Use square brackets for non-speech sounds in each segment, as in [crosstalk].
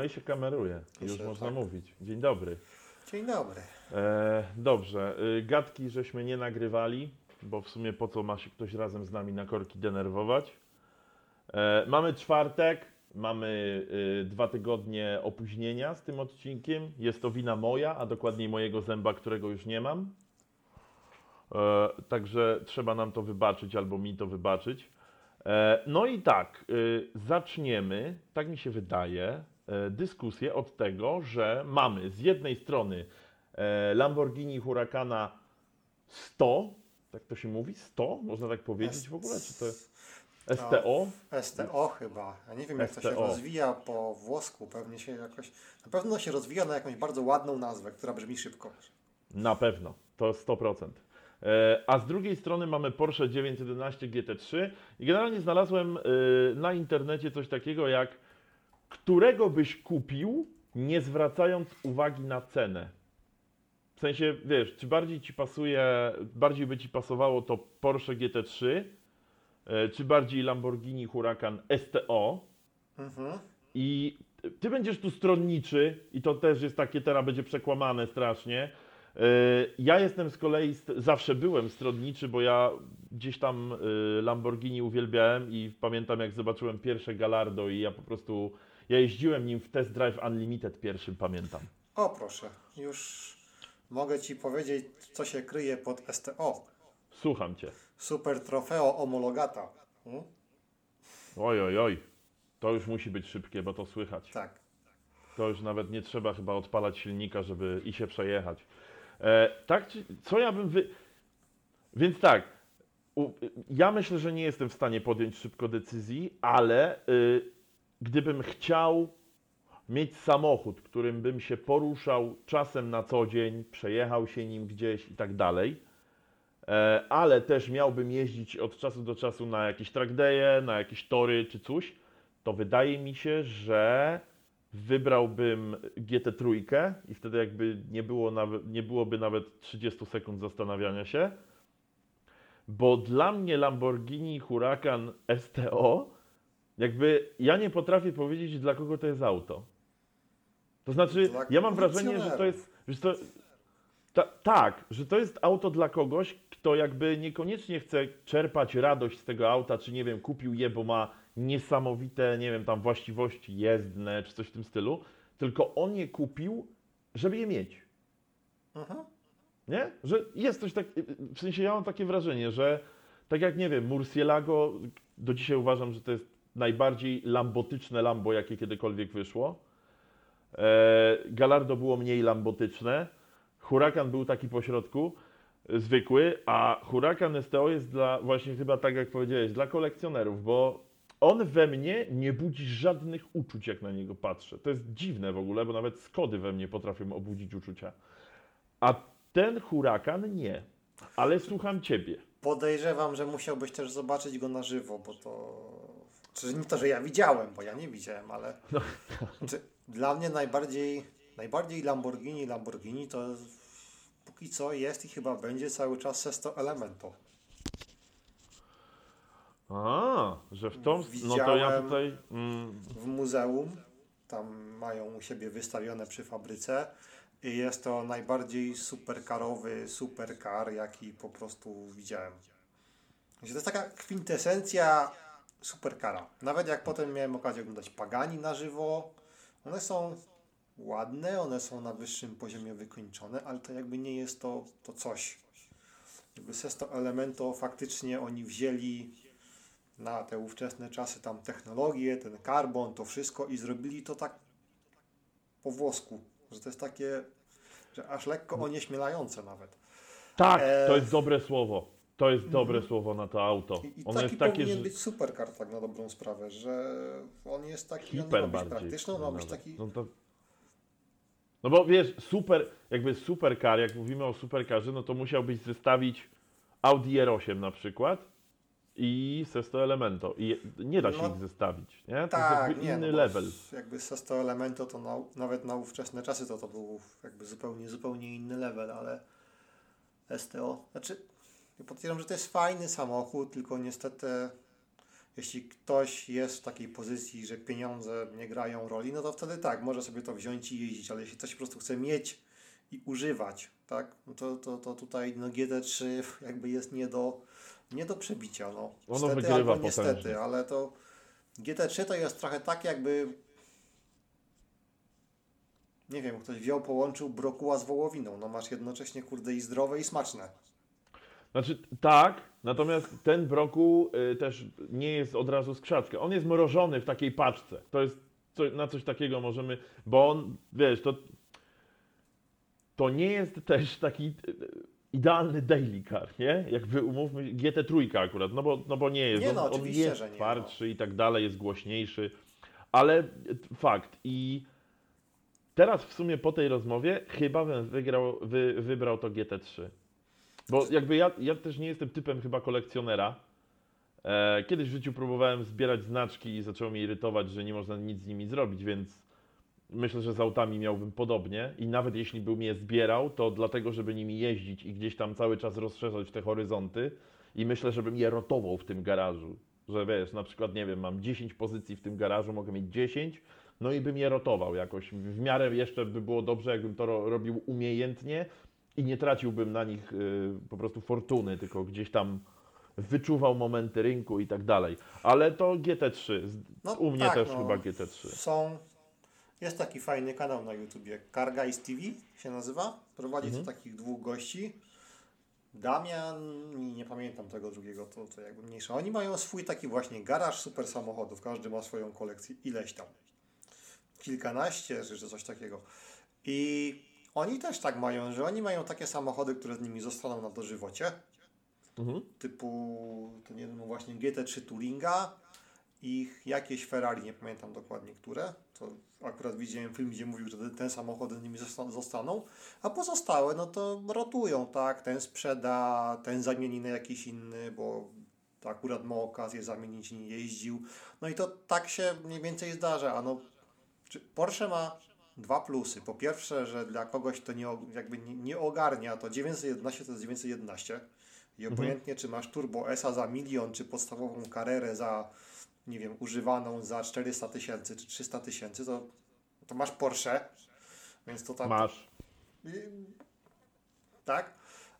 No i się kameruje. Już Jeszcze można tak. mówić. Dzień dobry. Dzień dobry. E, dobrze. Y, gadki żeśmy nie nagrywali, bo w sumie po co ma się ktoś razem z nami na korki denerwować. E, mamy czwartek, mamy y, dwa tygodnie opóźnienia z tym odcinkiem. Jest to wina moja, a dokładniej mojego zęba, którego już nie mam. E, także trzeba nam to wybaczyć, albo mi to wybaczyć. E, No i tak, zaczniemy, tak mi się wydaje, e, dyskusję od tego, że mamy z jednej strony e, Lamborghini Huracana 100, tak to się mówi? 100? Można tak powiedzieć w ogóle? Czy to STO? STO chyba. Ja nie wiem jak to się rozwija po włosku. Pewnie się jakoś. Na pewno się rozwija na jakąś bardzo ładną nazwę, która brzmi szybko. Na pewno, to 100%. E, A z drugiej strony mamy Porsche 911 GT3 i generalnie znalazłem e, na internecie coś takiego jak którego byś kupił, nie zwracając uwagi na cenę. W sensie, wiesz, czy bardziej ci pasuje, bardziej by ci pasowało to Porsche GT3, e, czy bardziej Lamborghini Huracan STO, Mhm. i ty będziesz tu stronniczy, i to też jest takie, teraz będzie przekłamane strasznie. Yy, Ja jestem z kolei, zawsze byłem stronniczy, bo ja gdzieś tam yy, Lamborghini uwielbiałem i pamiętam jak zobaczyłem pierwsze Gallardo i ja po prostu, ja jeździłem nim w Test Drive Unlimited pierwszym, pamiętam. O proszę, już mogę Ci powiedzieć, co się kryje pod STO. Słucham cię. Super Trofeo Homologata. Hmm? Oj, oj, oj. To już musi być szybkie, bo to słychać. Tak. To już nawet nie trzeba chyba odpalać silnika, żeby i się przejechać. E, tak, czy, co ja bym wy... Więc tak, u, ja myślę, że nie jestem w stanie podjąć szybko decyzji, ale y, gdybym chciał mieć samochód, którym bym się poruszał czasem na co dzień, przejechał się nim gdzieś i tak dalej, e, ale też miałbym jeździć od czasu do czasu na jakieś track day'e, na jakieś tory czy coś, to wydaje mi się, że wybrałbym GT3 i wtedy jakby nie, było nawet, nie byłoby nawet 30 sekund zastanawiania się, bo dla mnie Lamborghini Huracan STO, jakby ja nie potrafię powiedzieć, dla kogo to jest auto. To znaczy, ja mam wrażenie, że to jest, że to, ta, tak, że to jest auto dla kogoś, kto jakby niekoniecznie chce czerpać radość z tego auta, czy nie wiem, kupił je, bo ma niesamowite, nie wiem, tam właściwości jezdne, czy coś w tym stylu, tylko on je kupił, żeby je mieć. Mhm. Nie? Że jest coś tak, w sensie ja mam takie wrażenie, że tak jak, nie wiem, Murcielago, do dzisiaj uważam, że to jest najbardziej lambotyczne Lambo, jakie kiedykolwiek wyszło. E, Gallardo było mniej lambotyczne. Huracan był taki pośrodku, zwykły, a Huracan STO jest dla, właśnie chyba tak jak powiedziałeś, dla kolekcjonerów, bo on we mnie nie budzi żadnych uczuć, jak na niego patrzę. To jest dziwne w ogóle, bo nawet Skody we mnie potrafią obudzić uczucia. A ten hurakan nie. Ale słucham ciebie. Podejrzewam, że musiałbyś też zobaczyć go na żywo, bo to. Czy nie to, że ja widziałem, bo ja nie widziałem, ale. No. Znaczy, dla mnie najbardziej, najbardziej Lamborghini, Lamborghini to póki co jest i chyba będzie cały czas Sesto Elemento. A, że w tą. No to ja Widziałem- tutaj. Mm, w muzeum. Tam mają u siebie wystawione przy fabryce. I jest to najbardziej superkarowy superkar, jaki po prostu widziałem. To jest taka kwintesencja superkara. Nawet jak potem miałem okazję oglądać Pagani na żywo, one są ładne, one są na wyższym poziomie wykończone, ale to jakby nie jest to, to coś. Jakby Sesto Elemento faktycznie oni wzięli na te ówczesne czasy tam technologię, ten karbon, to wszystko i zrobili to tak po włosku, że to jest takie, że aż lekko onieśmielające nawet. tak, E, to jest dobre słowo. To jest dobre słowo na to auto. I, i Ono taki jest takie, powinien że. być supercar tak na dobrą sprawę, że on jest taki, on Hiper ma być bardziej. praktyczny, on ma być taki, No, to... no bo wiesz, super, jakby supercar, jak mówimy o supercarze, no to musiałbyś zestawić Audi R8 na przykład i Sesto Elemento. I nie da się No, ich zestawić, nie? To jest tak, jakby nie, inny no level. jakby Sesto Elemento to na, nawet na ówczesne czasy to to był jakby zupełnie, zupełnie inny level, ale STO, znaczy ja potwierdzam, że to jest fajny samochód, tylko niestety jeśli ktoś jest w takiej pozycji, że pieniądze nie grają roli, no to wtedy tak, może sobie to wziąć i jeździć, ale jeśli ktoś po prostu chce mieć i używać, tak, no to, to, to tutaj no GT3 jakby jest nie do, nie do przebicia, no. Ono Niestety wygrywa albo niestety, potężnie. ale to GT3 to jest trochę tak jakby nie wiem, ktoś wziął, połączył brokuła z wołowiną, no masz jednocześnie kurde i zdrowe i smaczne. Znaczy tak, natomiast ten brokuł y, też nie jest od razu z krzaczka. On jest mrożony w takiej paczce. To jest co, na coś takiego możemy, bo on, wiesz, to to nie jest też taki y, idealny daily car, nie? Jakby umówmy GT3 akurat, no bo, no bo nie jest. Nie no, on, on oczywiście, jest nie, no. twardszy i tak dalej, jest głośniejszy, ale y, fakt i teraz w sumie po tej rozmowie chyba bym wygrał, wy, wybrał to GT3. Bo jakby ja, ja też nie jestem typem chyba kolekcjonera. E, kiedyś w życiu próbowałem zbierać znaczki i zaczęło mnie irytować, że nie można nic z nimi zrobić, więc myślę, że z autami miałbym podobnie. I nawet jeśli bym je zbierał, to dlatego, żeby nimi jeździć i gdzieś tam cały czas rozszerzać te horyzonty. I myślę, żebym je rotował w tym garażu. Że wiesz, na przykład, nie wiem, mam 10 pozycji w tym garażu, mogę mieć 10, no i bym je rotował jakoś. W miarę jeszcze by było dobrze, jakbym to ro robił umiejętnie i nie traciłbym na nich y, po prostu fortuny, tylko gdzieś tam wyczuwał momenty rynku i tak dalej. Ale to GT3. Z- No U mnie tak, też no. chyba GT3. Są. Jest taki fajny kanał na YouTubie. Guys TV się nazywa. Prowadzi Mhm. to takich dwóch gości. Damian i nie pamiętam tego drugiego, to, to jakby mniejsza. Oni mają swój taki właśnie garaż super samochodów. Każdy ma swoją kolekcję. Ileś tam. Kilkanaście czy coś takiego. I oni też tak mają, że oni mają takie samochody, które z nimi zostaną na dożywocie Mhm. typu ten jeden właśnie GT3 Touringa i jakieś Ferrari, nie pamiętam dokładnie które. To akurat widziałem film, gdzie mówił, że ten- samochody z nimi zosta- zostaną, a pozostałe no to rotują, tak, ten sprzeda, ten zamieni na jakiś inny, bo akurat ma okazję zamienić i nie jeździł. No i to tak się mniej więcej zdarza, a no Porsche ma dwa plusy. Po pierwsze, że dla kogoś to nie, jakby nie, ogarnia, to 911 to jest 911. I obojętnie, czy masz Turbo S za milion, czy podstawową karierę za, nie wiem, używaną za 400 tysięcy, czy 300 tysięcy, to, to masz Porsche, więc to tam... Masz. Tak.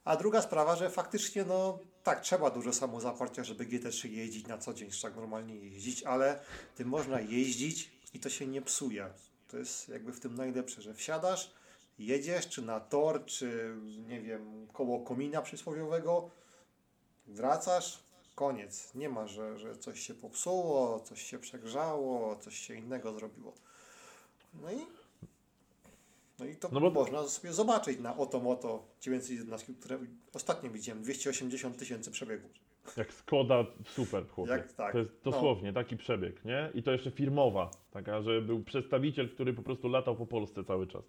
A druga sprawa, że faktycznie, no tak, trzeba dużo samozaparcia, żeby GT3 jeździć na co dzień, tak normalnie jeździć, ale tym można jeździć i to się nie psuje. To jest jakby w tym najlepsze, że wsiadasz, jedziesz, czy na tor, czy nie wiem, koło komina przysłowiowego, wracasz, koniec. Nie ma, że, że coś się popsuło, coś się przegrzało, coś się innego zrobiło. No i no i to No bo- można sobie zobaczyć na Otomoto 911, które ostatnio widziałem, 280 tysięcy przebiegu. Jak Skoda super, chłopie. Jak tak, To jest no. dosłownie taki przebieg, nie? I to jeszcze firmowa, taka, że był przedstawiciel, który po prostu latał po Polsce cały czas.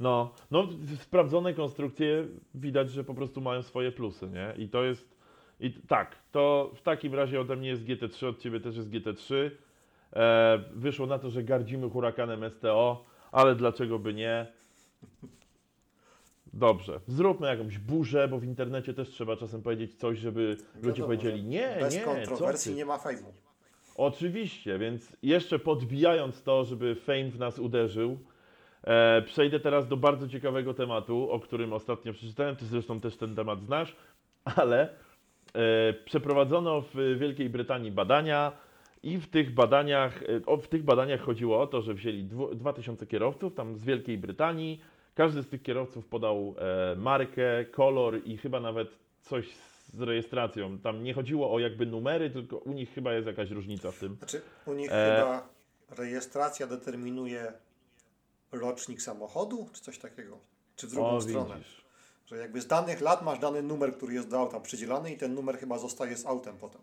No, no sprawdzone konstrukcje widać, że po prostu mają swoje plusy, nie? I to jest, i tak, to w takim razie ode mnie jest GT3, od Ciebie też jest GT3. E, wyszło na to, że gardzimy hurakanem STO, ale dlaczego by nie? Dobrze, zróbmy jakąś burzę, bo w internecie też trzeba czasem powiedzieć coś, żeby ludzie Wiadomo, powiedzieli że nie, Bez nie, co kontrowersji nie ma fejmu. Oczywiście, więc jeszcze podbijając to, żeby fame w nas uderzył, e, przejdę teraz do bardzo ciekawego tematu, o którym ostatnio przeczytałem. Ty zresztą też ten temat znasz, ale e, przeprowadzono w Wielkiej Brytanii badania i w tych badaniach, e, o, w tych badaniach chodziło o to, że wzięli dwu, 2000 kierowców tam z Wielkiej Brytanii. Każdy z tych kierowców podał e, markę, kolor i chyba nawet coś z rejestracją. Tam nie chodziło o jakby numery, tylko u nich chyba jest jakaś różnica w tym. Znaczy, u nich E. chyba rejestracja determinuje rocznik samochodu, czy coś takiego? Czy w drugą O, stronę? widzisz. Że jakby z danych lat masz dany numer, który jest do auta przydzielany i ten numer chyba zostaje z autem potem.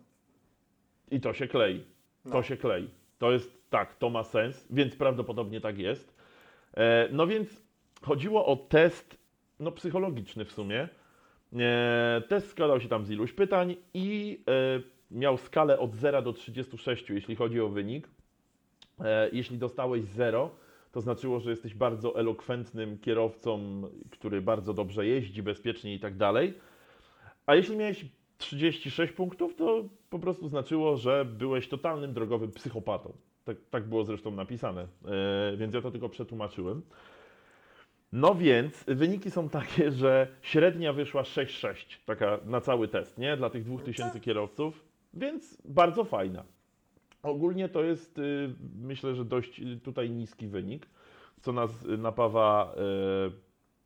I to się klei. To No. się klei. To jest tak, to ma sens, więc prawdopodobnie tak jest. E, no więc chodziło o test, no psychologiczny w sumie. E, test składał się tam z iluś pytań i e, miał skalę od 0 do 36, jeśli chodzi o wynik. E, jeśli dostałeś 0, to znaczyło, że jesteś bardzo elokwentnym kierowcą, który bardzo dobrze jeździ, bezpiecznie i tak dalej. A jeśli miałeś 36 punktów to po prostu znaczyło, że byłeś totalnym drogowym psychopatą. Tak, tak było zresztą napisane, e, więc ja to tylko przetłumaczyłem. No więc wyniki są takie, że średnia wyszła 6,6, taka na cały test, nie? Dla tych 2000 kierowców, więc bardzo fajna. Ogólnie to jest, y, myślę, że dość y, tutaj niski wynik, co nas y, napawa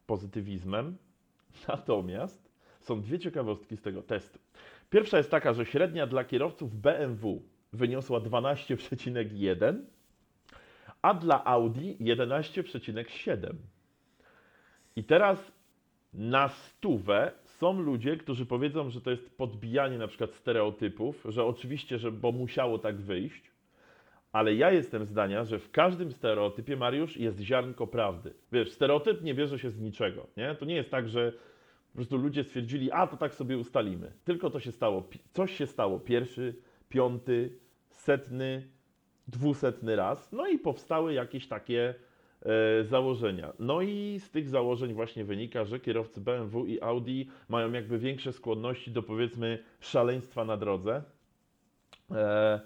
pozytywizmem. [laughs] Natomiast są dwie ciekawostki z tego testu. Pierwsza jest taka, że średnia dla kierowców BMW wyniosła 12,1, a dla Audi 11,7. I teraz na stówę są ludzie, którzy powiedzą, że to jest podbijanie na przykład stereotypów, że oczywiście, że bo musiało tak wyjść, ale ja jestem zdania, że w każdym stereotypie, Mariusz, jest ziarnko prawdy. Wiesz, stereotyp nie bierze się z niczego, nie? To nie jest tak, że po prostu ludzie stwierdzili, a to tak sobie ustalimy. Tylko to się stało, coś się stało pierwszy, piąty, setny, dwusetny raz, no i powstały jakieś takie założenia. No i z tych założeń właśnie wynika, że kierowcy BMW i Audi mają jakby większe skłonności do powiedzmy szaleństwa na drodze. E,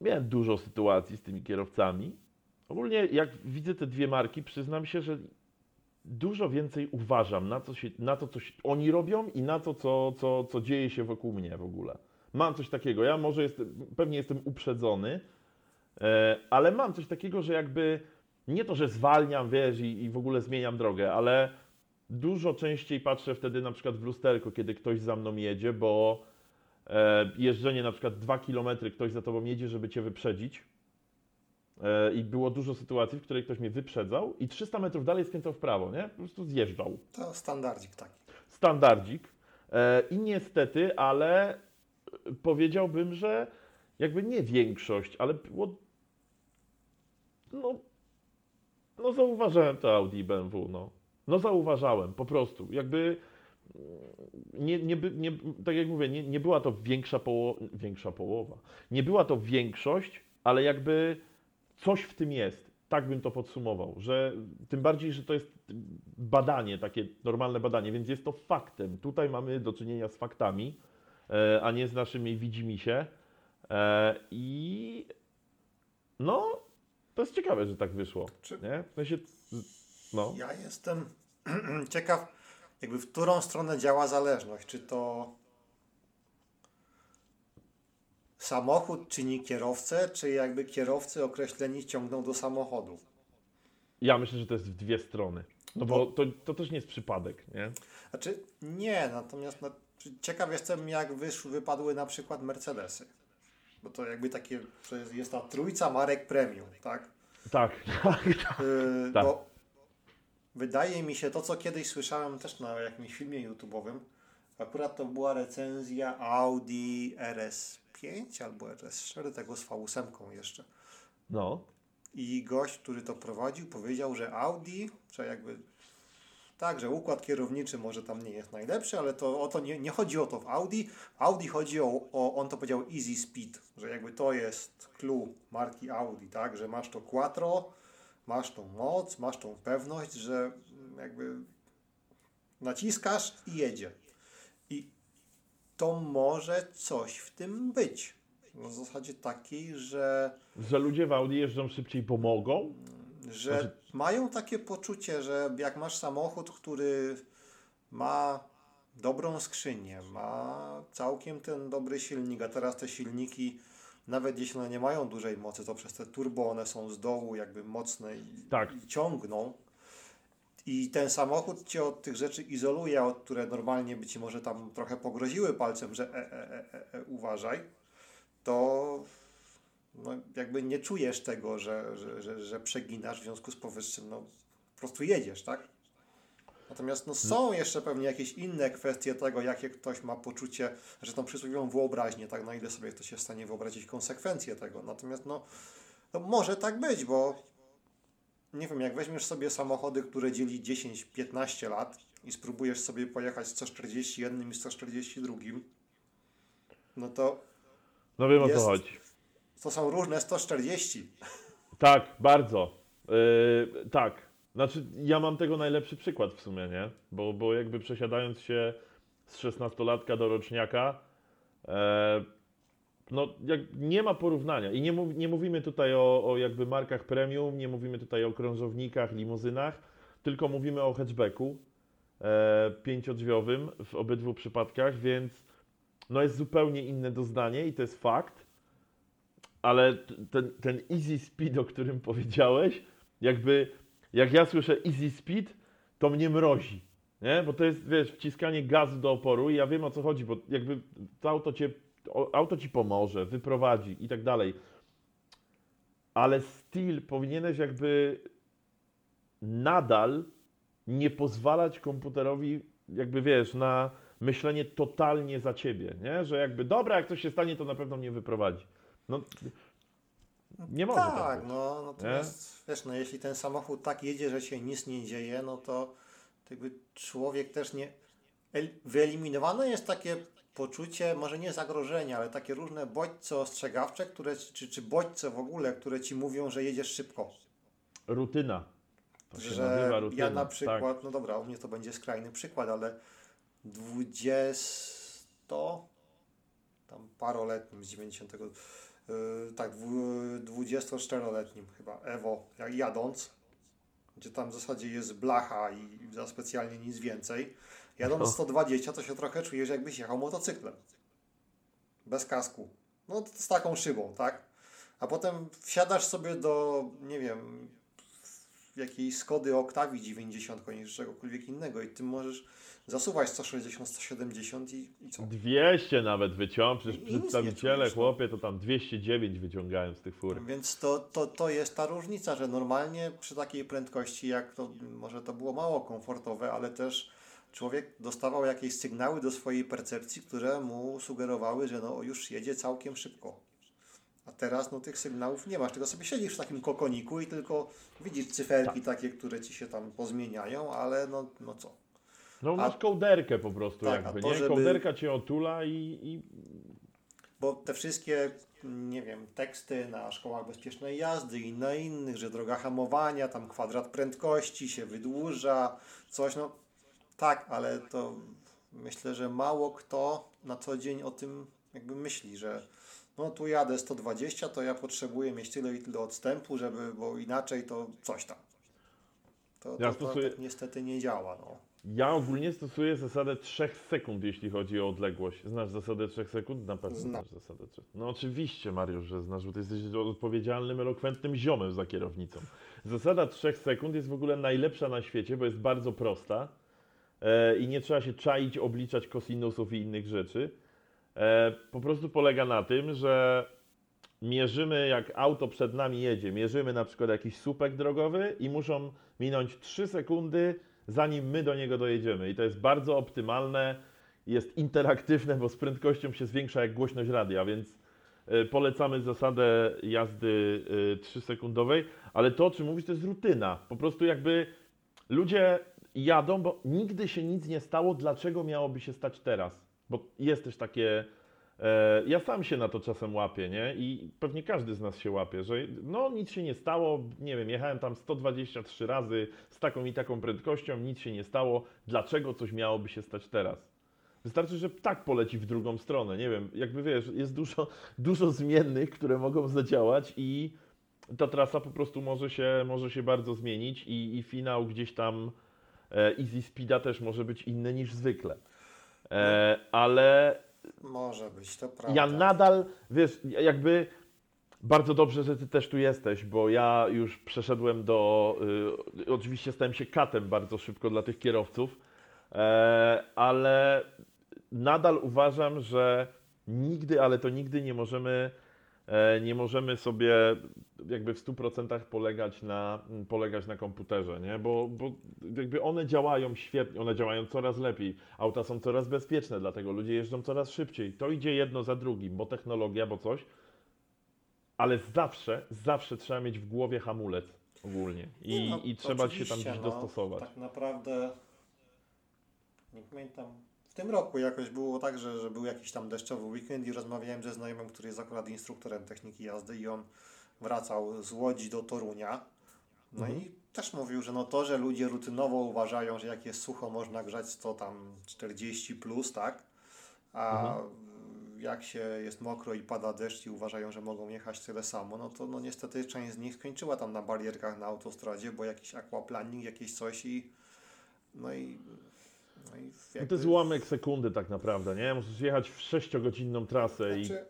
miałem dużo sytuacji z tymi kierowcami. Ogólnie jak widzę te dwie marki, przyznam się, że dużo więcej uważam na, co się, na to, co oni robią i na to, co, co, co dzieje się wokół mnie w ogóle. Mam coś takiego. Ja może jestem, pewnie jestem uprzedzony, e, ale mam coś takiego, że jakby nie to, że zwalniam, wiesz, i, i w ogóle zmieniam drogę, ale dużo częściej patrzę wtedy na przykład w lusterko, kiedy ktoś za mną jedzie, bo e, jeżdżenie na przykład 2 km, ktoś za tobą jedzie, żeby cię wyprzedzić. E, I było dużo sytuacji, w której ktoś mnie wyprzedzał i 300 metrów dalej skręcał w prawo, nie? Po prostu zjeżdżał. To standardzik taki. Standardzik. E, I niestety, ale e, powiedziałbym, że jakby nie większość, ale było. No, no zauważyłem to Audi i BMW, no. No zauważałem, po prostu. Jakby mm, nie, nie, nie, tak jak mówię, nie, nie była to większa, poło, większa połowa. Nie była to większość, ale jakby coś w tym jest. Tak bym to podsumował, że tym bardziej, że to jest badanie, takie normalne badanie, więc jest to faktem. Tutaj mamy do czynienia z faktami, e, a nie z naszymi widzimisię. E, I no, to jest ciekawe, że tak wyszło. Czy- Nie? W sensie, no. Ja jestem [clears throat] ciekaw, jakby w którą stronę działa zależność. Czy to samochód czyni kierowcę, czy jakby kierowcy określeni ciągną do samochodu? Ja myślę, że to jest w dwie strony. No bo to, to też nie jest przypadek, nie? Znaczy nie, natomiast no, ciekaw jestem, jak wyszły, wypadły na przykład Mercedesy. Bo to jakby takie, to jest, jest ta trójca marek premium, tak? Tak, [laughs] tak, tak. Yy, Tak. Bo wydaje mi się to, co kiedyś słyszałem też na jakimś filmie YouTube'owym, akurat to była recenzja Audi RS5 albo RS4, tego z V8 jeszcze. No. I gość, który to prowadził, powiedział, że Audi, że jakby tak, że układ kierowniczy może tam nie jest najlepszy, ale to o to nie, nie chodzi o to w Audi. W Audi chodzi o, o, on to powiedział easy speed, że jakby to jest clue marki Audi, tak, że masz to quattro, masz tą moc, masz tą pewność, że jakby naciskasz i jedzie. I to może coś w tym być. Na zasadzie takiej, że Że ludzie w Audi jeżdżą szybciej, bo mogą? że Znaczy- mają takie poczucie, że jak masz samochód, który ma dobrą skrzynię, ma całkiem ten dobry silnik, a teraz te silniki, nawet jeśli one nie mają dużej mocy, to przez te turbo one są z dołu jakby mocne i, Tak. i ciągną. I ten samochód cię od tych rzeczy izoluje, od które normalnie by ci może tam trochę pogroziły palcem, że e, e, e, e, e, uważaj, to jakby nie czujesz tego, że, że, że, że przeginasz, w związku z powyższym no, po prostu jedziesz, tak? Natomiast no, są jeszcze pewnie jakieś inne kwestie tego, jakie ktoś ma poczucie, że tą przysłowiową wyobraźnię, tak, na ile sobie ktoś jest w stanie wyobrazić konsekwencje tego. Natomiast no, no może tak być, bo nie wiem, jak weźmiesz sobie samochody, które dzieli 10-15 lat i spróbujesz sobie pojechać z 141 i 142, no to No wiem o Jest. co chodzi. To są różne 140. Tak, bardzo. Yy, tak. Znaczy, ja mam tego najlepszy przykład w sumie, nie? Bo, bo jakby przesiadając się z 16-latka do roczniaka, e, no jak nie ma porównania. I nie, mów, nie mówimy tutaj o, o jakby markach premium, nie mówimy tutaj o krążownikach, limuzynach, tylko mówimy o hatchbacku e, pięciodrzwiowym w obydwu przypadkach, więc no jest zupełnie inne doznanie i to jest fakt. Ale ten, ten easy speed, o którym powiedziałeś, jakby jak ja słyszę easy speed, to mnie mrozi. Nie? Bo to jest, wiesz, wciskanie gazu do oporu i ja wiem o co chodzi, bo jakby to auto cię, auto ci pomoże, wyprowadzi i tak dalej. Ale styl powinieneś jakby nadal nie pozwalać komputerowi, jakby wiesz, na myślenie totalnie za ciebie, nie? Że jakby dobra, jak coś się stanie, to na pewno mnie wyprowadzi. No, nie może tak Tak, no natomiast wiesz, no jeśli ten samochód tak jedzie, że się nic nie dzieje, no to jakby człowiek też nie... el- Wyeliminowane jest takie poczucie, może nie zagrożenia, ale takie różne bodźce ostrzegawcze, które, czy, czy bodźce w ogóle, które ci mówią, że jedziesz szybko. Rutyna. To się że nazywa rutyna. ja na tak. przykład, no dobra, u mnie to będzie skrajny przykład, ale 20 tam paroletnim z 90 yy, tak dwu- 24-letnim chyba jak jadąc gdzie tam w zasadzie jest blacha i za specjalnie nic więcej jadąc No. 120 to się trochę czujesz jakbyś jechał motocyklem bez kasku no to z taką szybą, tak? A potem wsiadasz sobie do, nie wiem, jakiejś Skody Octavii 90 koniec czegokolwiek innego i ty możesz zasuwać 160, 170 i, i co? 200 nawet wyciąg, przecież I przedstawiciele, no. chłopie, to tam 209 wyciągają z tych fur. Więc to, to, to jest ta różnica, że normalnie przy takiej prędkości, jak to może to było mało komfortowe, ale też człowiek dostawał jakieś sygnały do swojej percepcji, które mu sugerowały, że no już jedzie całkiem szybko. A teraz no tych sygnałów nie masz, tylko sobie siedzisz w takim kokoniku i tylko widzisz cyferki takie, które ci się tam pozmieniają, ale no, no co? No masz kołderkę po prostu Tak, jakby, a to, nie? żeby- Kołderka cię otula i, i Bo te wszystkie, nie wiem, teksty na szkołach bezpiecznej jazdy i na innych, że droga hamowania, tam kwadrat prędkości się wydłuża, coś, no tak, ale to myślę, że mało kto na co dzień o tym jakby myśli, że no tu jadę 120, to ja potrzebuję mieć tyle i tyle odstępu, żeby, bo inaczej to coś tam. To, to, Ja to stosuję- tak niestety nie działa, no. Ja ogólnie stosuję zasadę 3 sekund, jeśli chodzi o odległość. Znasz zasadę 3 sekund? Na pewno Znam. znasz zasadę 3. No oczywiście, Mariusz, że znasz, bo ty jesteś odpowiedzialnym, elokwentnym ziomem za kierownicą. Zasada 3 sekund jest w ogóle najlepsza na świecie, bo jest bardzo prosta e, i nie trzeba się czaić, obliczać kosinusów i innych rzeczy. E, po prostu polega na tym, że mierzymy, jak auto przed nami jedzie, mierzymy na przykład jakiś słupek drogowy i muszą minąć 3 sekundy, zanim my do niego dojedziemy. I to jest bardzo optymalne, jest interaktywne, bo z prędkością się zwiększa jak głośność radia, więc y, polecamy zasadę jazdy 3-sekundowej, ale to, o czym mówisz, to jest rutyna. Po prostu jakby ludzie jadą, bo nigdy się nic nie stało, dlaczego miałoby się stać teraz? Bo jest też takie E, Ja sam się na to czasem łapię, nie? I pewnie każdy z nas się łapie, że no nic się nie stało, nie wiem, jechałem tam 123 razy z taką i taką prędkością, nic się nie stało, dlaczego coś miałoby się stać teraz? Wystarczy, że ptak poleci w drugą stronę, nie wiem, jakby wiesz, jest dużo, [laughs] dużo zmiennych, które mogą zadziałać i ta trasa po prostu może się, może się bardzo zmienić i, i finał gdzieś tam e, Easy Speeda też może być inny niż zwykle. E, ale Może być, to prawda. ja nadal, wiesz, jakby bardzo dobrze, że ty też tu jesteś, bo ja już przeszedłem do. Y, oczywiście stałem się katem bardzo szybko dla tych kierowców, e, ale nadal uważam, że nigdy, ale to nigdy nie możemy. E, Nie możemy sobie jakby w 100% polegać na, polegać na komputerze, nie? Bo, bo jakby one działają świetnie, one działają coraz lepiej, auta są coraz bezpieczne, dlatego ludzie jeżdżą coraz szybciej. To idzie jedno za drugim, bo technologia, bo coś, ale zawsze, zawsze trzeba mieć w głowie hamulec ogólnie i, no, i trzeba się tam gdzieś no, dostosować. Tak naprawdę, nie pamiętam, tym roku jakoś było tak, że, że był jakiś tam deszczowy weekend i rozmawiałem ze znajomym, który jest akurat instruktorem techniki jazdy i on wracał z Łodzi do Torunia No Mhm. i też mówił, że no to, że ludzie rutynowo uważają, że jak jest sucho można grzać to tam 40 plus, tak? A Mhm. jak się jest mokro i pada deszcz i uważają, że mogą jechać tyle samo, no to no niestety część z nich skończyła tam na barierkach na autostradzie, bo jakiś aquaplaning, jakieś coś i no i no i No jakby- to jest ułamek sekundy tak naprawdę, nie? Musisz jechać w 6-godzinną trasę i... Znaczy,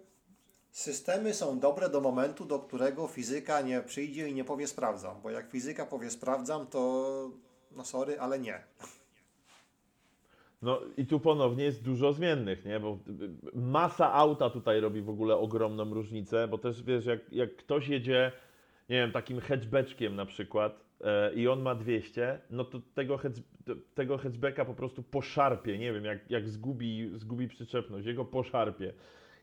systemy są dobre do momentu, do którego fizyka nie przyjdzie i nie powie sprawdzam, bo jak fizyka powie sprawdzam, to no sorry, ale nie. No i tu ponownie jest dużo zmiennych, nie? Bo y, masa auta tutaj robi w ogóle ogromną różnicę, bo też wiesz, jak, jak ktoś jedzie, nie wiem, takim hatchbackiem na przykład i on ma 200, no to tego, hatch, tego hatchbacka po prostu poszarpie, nie wiem, jak, jak zgubi, zgubi przyczepność, jego poszarpie.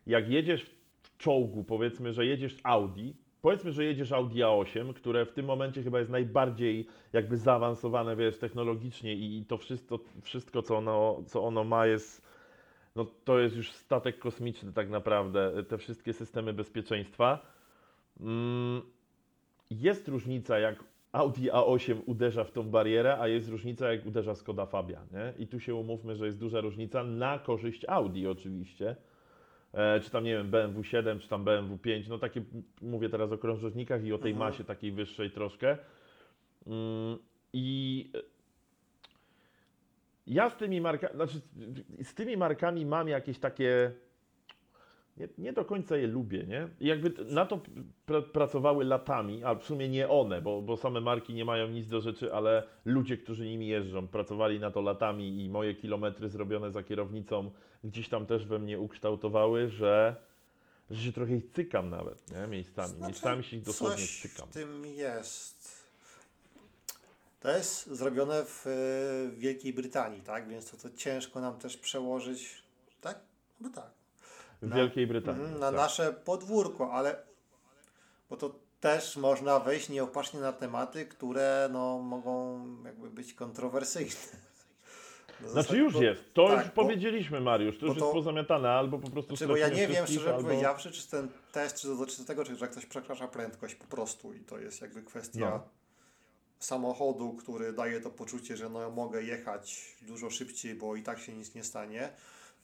Jak jedziesz w czołgu, powiedzmy, że jedziesz Audi, powiedzmy, że jedziesz Audi A8, które w tym momencie chyba jest najbardziej jakby zaawansowane, wiesz, technologicznie i, i to wszystko, wszystko co, ono, co ono ma jest, no to jest już statek kosmiczny tak naprawdę, te wszystkie systemy bezpieczeństwa. Mm, jest różnica jak Audi A8 uderza w tą barierę, a jest różnica jak uderza Skoda Fabia, nie? I tu się umówmy, że jest duża różnica na korzyść Audi oczywiście. E, czy tam, nie wiem, BMW 7, czy tam BMW 5, no takie, mówię teraz o krążownikach i o tej Mhm. masie takiej wyższej troszkę. Mm, I e, ja z tymi markami, znaczy z tymi markami mam jakieś takie, nie, nie do końca je lubię, nie? I jakby na to pr pracowały latami, a w sumie nie one, bo, bo same marki nie mają nic do rzeczy, ale ludzie, którzy nimi jeżdżą, pracowali na to latami i moje kilometry zrobione za kierownicą gdzieś tam też we mnie ukształtowały, że, że się trochę ich cykam nawet, nie? Miejscami. Znaczy, Miejscami się ich dosłownie coś cykam. w tym jest. To jest zrobione w Wielkiej Brytanii, tak? Więc to, to ciężko nam też przełożyć, tak? No tak. W na- Wielkiej Brytanii. Mhm, na tak. nasze podwórko, ale bo to też można wejść nieopatrznie na tematy, które no, mogą jakby być kontrowersyjne. [laughs] Na Znaczy zasadzie- już bo- jest, to tak, już bo- powiedzieliśmy Mariusz, to już to- jest pozamiatane, albo po prostu Znaczy, bo ja nie wiem, szczerze albo... powiedziawszy, czy ten test, czy dotyczy tego, czy że ktoś przekracza prędkość po prostu i to jest jakby kwestia No. samochodu, który daje to poczucie, że no mogę jechać dużo szybciej, bo i tak się nic nie stanie,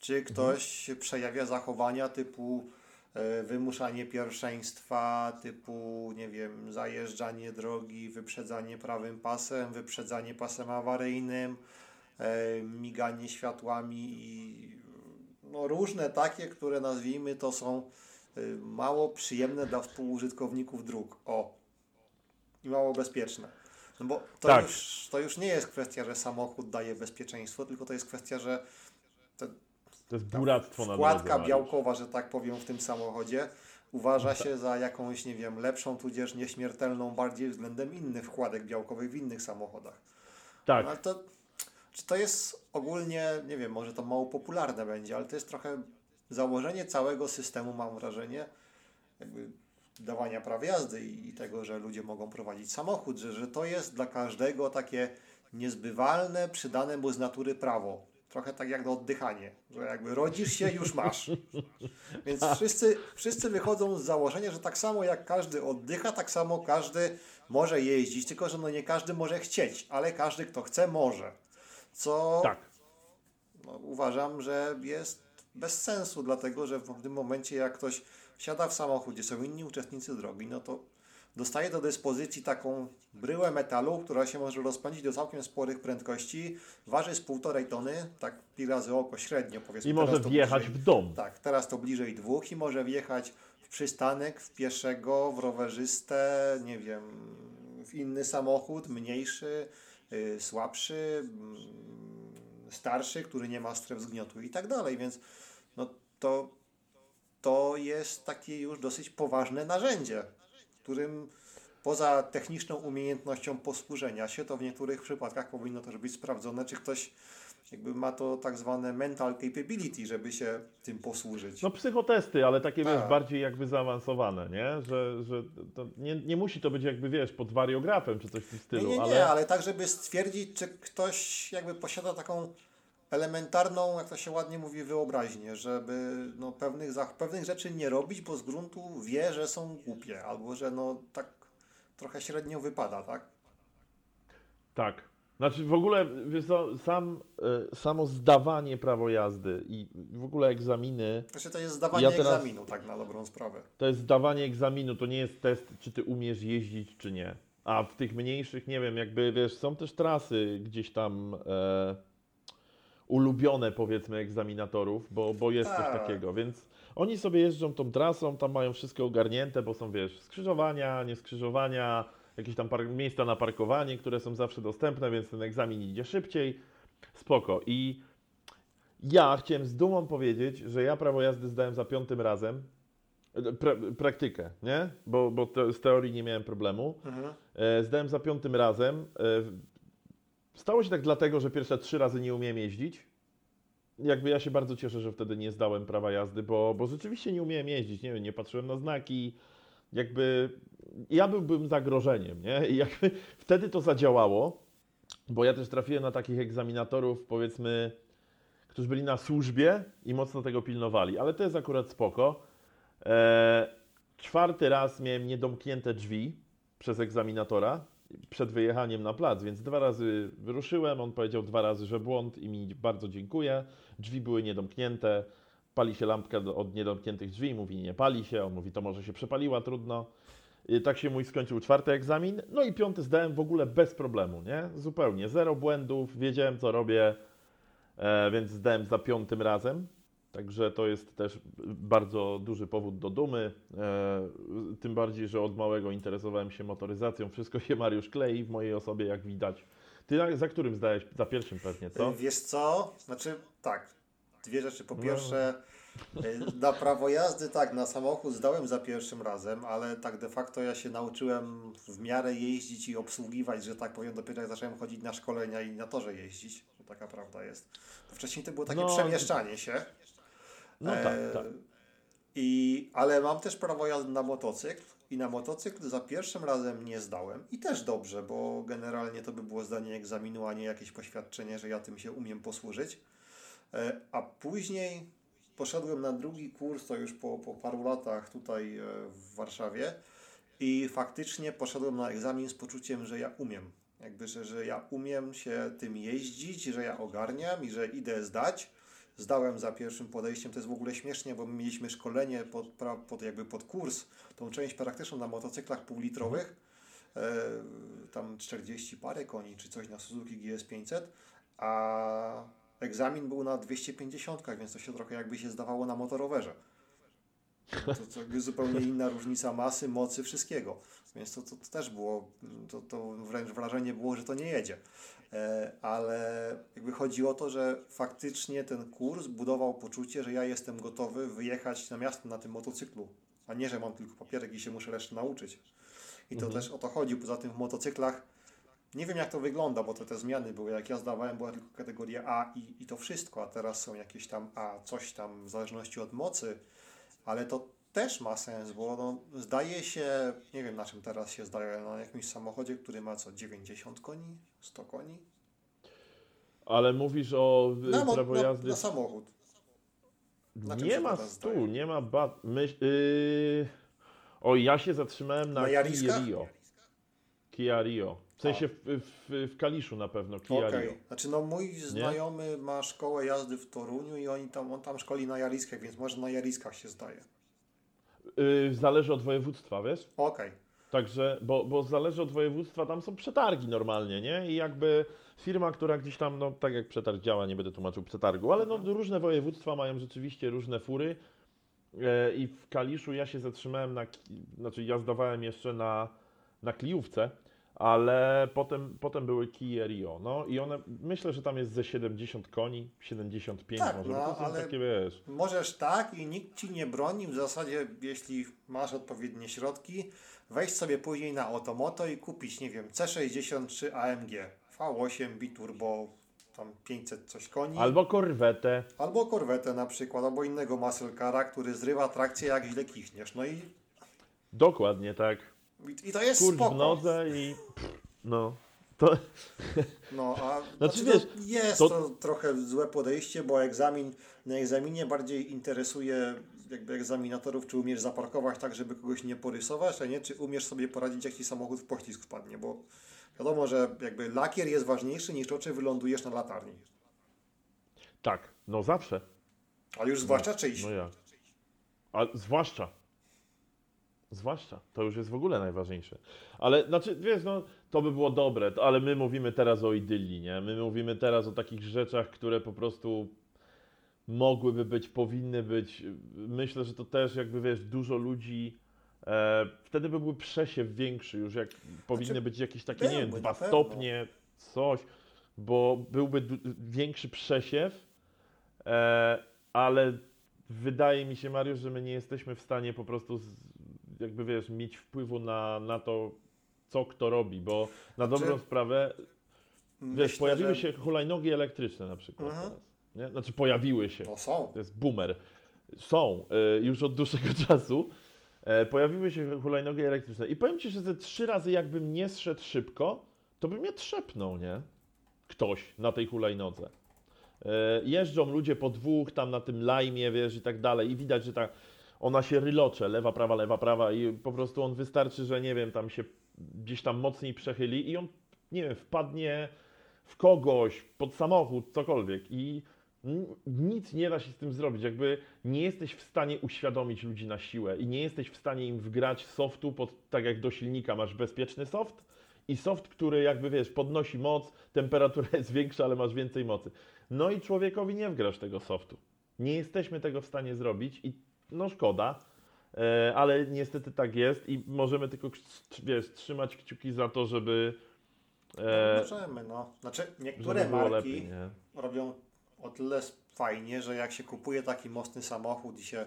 czy ktoś przejawia zachowania typu e, wymuszanie pierwszeństwa, typu, nie wiem, zajeżdżanie drogi, wyprzedzanie prawym pasem, wyprzedzanie pasem awaryjnym, e, miganie światłami i no, różne takie, które nazwijmy to są y, mało przyjemne dla współużytkowników dróg. O. I mało bezpieczne. No bo to, Tak. już, to już nie jest kwestia, że samochód daje bezpieczeństwo, tylko to jest kwestia, że To jest buractwo na wkładka białkowa, że tak powiem, w tym samochodzie uważa się za jakąś, nie wiem, lepszą, tudzież nieśmiertelną bardziej względem innych wkładek białkowych w innych samochodach. Tak, No, ale to, czy to jest ogólnie, nie wiem, może to mało popularne będzie, ale to jest trochę założenie całego systemu, mam wrażenie, jakby dawania praw jazdy i, i tego, że ludzie mogą prowadzić samochód, że, że to jest dla każdego takie niezbywalne, przydane mu z natury prawo. Trochę tak jak na oddychanie, że jakby rodzisz się, już masz. [laughs] Więc wszyscy, wszyscy wychodzą z założenia, że tak samo jak każdy oddycha, tak samo każdy może jeździć, tylko że no nie każdy może chcieć, ale każdy, kto chce, może. Co tak. no, uważam, że jest bez sensu, dlatego że w tym momencie, jak ktoś siada w samochód, gdzie są inni uczestnicy drogi, no to dostaje do dyspozycji taką bryłę metalu, która się może rozpędzić do całkiem sporych prędkości, waży z półtorej tony, tak pi razy oko średnio powiedzmy. I może wjechać bliżej- w dom. tak, teraz to bliżej dwóch i może wjechać w przystanek, w pieszego, w rowerzystę, nie wiem, w inny samochód, mniejszy, y, słabszy, mm, starszy, który nie ma stref zgniotu i tak dalej, więc no to, to jest takie już dosyć poważne narzędzie, którym poza techniczną umiejętnością posłużenia się, to w niektórych przypadkach powinno też być sprawdzone, czy ktoś jakby ma to tak zwane mental capability, żeby się tym posłużyć. No psychotesty, ale takie wiesz, Tak. bardziej jakby zaawansowane, nie? Że, że to nie, nie musi to być jakby wiesz, pod wariografem czy coś w tym nie, stylu, nie, nie, ale ale... tak, żeby stwierdzić, czy ktoś jakby posiada taką elementarną, jak to się ładnie mówi, wyobraźnię, żeby no, pewnych, pewnych rzeczy nie robić, bo z gruntu wie, że są głupie, albo że no tak trochę średnio wypada, tak? Tak. Znaczy w ogóle, wiesz co, sam, y, samo zdawanie prawo jazdy i w ogóle egzaminy, Znaczy to jest zdawanie Ja teraz- egzaminu, tak na dobrą sprawę. to jest zdawanie egzaminu, to nie jest test, czy ty umiesz jeździć, czy nie. A w tych mniejszych, nie wiem, jakby, wiesz, są też trasy gdzieś tam e, ulubione, powiedzmy, egzaminatorów, bo, bo jest coś Tak. takiego, więc oni sobie jeżdżą tą trasą, tam mają wszystko ogarnięte, bo są, wiesz, skrzyżowania, nieskrzyżowania, jakieś tam miejsca na parkowanie, które są zawsze dostępne, więc ten egzamin idzie szybciej. Spoko. I ja chciałem z dumą powiedzieć, że ja prawo jazdy zdałem za piątym razem. Pra, praktykę, nie? Bo, bo te, z teorii nie miałem problemu. Mhm. E, zdałem za piątym razem. Stało się tak dlatego, że pierwsze trzy razy nie umiem jeździć. Jakby ja się bardzo cieszę, że wtedy nie zdałem prawa jazdy, bo, bo rzeczywiście nie umiałem jeździć. Nie nie patrzyłem na znaki. Jakby ja byłbym zagrożeniem, nie? I jakby [laughs] wtedy to zadziałało, bo ja też trafiłem na takich egzaminatorów, powiedzmy, którzy byli na służbie i mocno tego pilnowali, ale to jest akurat spoko. E, czwarty raz miałem niedomknięte drzwi przez egzaminatora przed wyjechaniem na plac, więc dwa razy wyruszyłem, on powiedział dwa razy, że błąd i mi bardzo dziękuję. Drzwi były niedomknięte, pali się lampka od niedomkniętych drzwi, mówi nie pali się, on mówi to może się przepaliła, trudno. I tak się mój skończył czwarty egzamin, no i piąty zdałem w ogóle bez problemu, nie? Zupełnie, zero błędów, wiedziałem co robię, e, więc zdałem za piątym razem. Także to jest też bardzo duży powód do dumy. E, tym bardziej, że od małego interesowałem się motoryzacją. Wszystko się Mariusz klei w mojej osobie, jak widać. Ty za którym zdałeś? Za pierwszym pewnie, co? Wiesz co? Znaczy tak, dwie rzeczy. Po No. pierwsze, y, na prawo jazdy tak, na samochód zdałem za pierwszym razem, ale tak de facto ja się nauczyłem w miarę jeździć i obsługiwać, że tak powiem, dopiero jak zacząłem chodzić na szkolenia i na torze jeździć, taka prawda jest. Wcześniej to było takie No, przemieszczanie się. No E, tak, tak. I, ale mam też prawo jazdy na motocykl i na motocykl za pierwszym razem nie zdałem. I też dobrze, bo generalnie to by było zdanie egzaminu, a nie jakieś poświadczenie, że ja tym się umiem posłużyć. E, A później poszedłem na drugi kurs, to już po, po paru latach tutaj e, w Warszawie i faktycznie poszedłem na egzamin z poczuciem, że ja umiem. Jakby, że, że ja umiem się tym jeździć, że ja ogarniam i że idę zdać. Zdałem za pierwszym podejściem, to jest w ogóle śmiesznie, bo my mieliśmy szkolenie pod, pod, jakby pod kurs, tą część praktyczną na motocyklach półlitrowych, e, tam 40 parę koni czy coś na Suzuki GS500, a egzamin był na 250, więc to się trochę jakby się zdawało na motorowerze. To, to jakby zupełnie inna różnica masy, mocy, wszystkiego. Więc to, to, to też było, to, to wręcz wrażenie było, że to nie jedzie. E, ale jakby chodzi o to, że faktycznie ten kurs budował poczucie, że ja jestem gotowy wyjechać na miasto na tym motocyklu, a nie, że mam tylko papierek i się muszę resztę nauczyć. I to też o to chodzi. Poza tym w motocyklach nie wiem jak to wygląda, bo to te zmiany były. Jak ja zdawałem, była tylko kategoria A i, i to wszystko, a teraz są jakieś tam A, coś tam w zależności od mocy, ale to też ma sens, bo no, zdaje się, nie wiem na czym teraz się zdaje, na jakimś samochodzie, który ma co, 90 koni, 100 koni? Ale mówisz o Na, mo- prawo na, jazdy. na samochód. na nie ma stu, nie ma bat. Myś, yy... O, ja się zatrzymałem na, Na Kia Jariskach? Rio. Kia Rio. W sensie w, w, w Kaliszu na pewno, Kia Okej. Rio. Znaczy no mój znajomy ma szkołę jazdy w Toruniu i oni tam, on tam szkoli na Jariskach, więc może na Jariskach się zdaje. Yy, zależy od województwa, wiesz? Okej. Także, bo, bo zależy od województwa, tam są przetargi normalnie, nie? I jakby firma, która gdzieś tam, no tak jak przetarg działa, nie będę tłumaczył przetargu, ale no różne województwa mają rzeczywiście różne fury. E, I w Kaliszu ja się zatrzymałem na, znaczy ja zdawałem jeszcze na, na Kliówce, ale potem, potem były Kia Rio, no i one, myślę, że tam jest ze 70 koni, 75 Tak, może, no, są ale- takie, wiesz, Możesz tak i nikt ci nie broni. W zasadzie, jeśli masz odpowiednie środki, wejść sobie później na Automoto i kupić, nie wiem, C63 AMG, V8 biturbo, tam 500 coś koni. albo korwetę, Albo korwetę na przykład, albo innego muscle cara, który zrywa trakcję jak źle kichniesz. No i, dokładnie tak, i, to jest kurcz spoko. w nodze i no, to... No, a [laughs] Znaczy, znaczy, to jest to- to... trochę złe podejście, bo egzamin na egzaminie bardziej interesuje jakby egzaminatorów, czy umiesz zaparkować tak, żeby kogoś nie porysować, a nie czy umiesz sobie poradzić, jak ci samochód w poślizg wpadnie, bo Wiadomo, że jakby lakier jest ważniejszy niż to, czy wylądujesz na latarni. Tak, no zawsze. Ale już zwłaszcza czyjś. No jak? A zwłaszcza. Zwłaszcza. To już jest w ogóle najważniejsze. Ale, znaczy, wiesz, no, to by było dobre, to, ale my mówimy teraz o idylii, nie? My mówimy teraz o takich rzeczach, które po prostu mogłyby być, powinny być. Myślę, że to też jakby, wiesz, dużo ludzi... E, wtedy by był przesiew większy już, jak powinny być jakieś takie, nie wiem, dwa stopnie, coś, bo byłby większy przesiew, e, ale wydaje mi się, Mariusz, że my nie jesteśmy w stanie po prostu, jakby wiesz, mieć wpływu na, na to, co kto robi, bo na Znaczy, dobrą sprawę, wiesz, Myślę, pojawiły że- się hulajnogi elektryczne na przykład Mhm. teraz, nie? Znaczy pojawiły się, To są. to jest boomer. Są y, już od dłuższego [laughs] czasu. E, pojawiły się hulajnogi elektryczne. I powiem Ci, że ze trzy razy jakbym nie zszedł szybko, to by mnie trzepnął, nie? Ktoś na tej hulajnodze. E, jeżdżą ludzie po dwóch tam na tym lajmie, wiesz, i tak dalej. I widać, że ta, ona się rylocze, lewa, prawa, lewa, prawa i po prostu on wystarczy, że nie wiem, tam się gdzieś tam mocniej przechyli i on, nie wiem, wpadnie w kogoś, pod samochód, cokolwiek i nic nie da się z tym zrobić. Jakby nie jesteś w stanie uświadomić ludzi na siłę i nie jesteś w stanie im wgrać softu, pod, tak jak do silnika masz bezpieczny soft i soft, który jakby wiesz, podnosi moc, temperatura [laughs] jest większa, ale masz więcej mocy. No i człowiekowi nie wgrasz tego softu. Nie jesteśmy tego w stanie zrobić i no szkoda, e, ale niestety tak jest i możemy tylko wiesz, trzymać kciuki za to, żeby, No, e, możemy, no. Znaczy, niektóre marki lepiej. Nie? robią o tyle fajnie, że jak się kupuje taki mocny samochód i się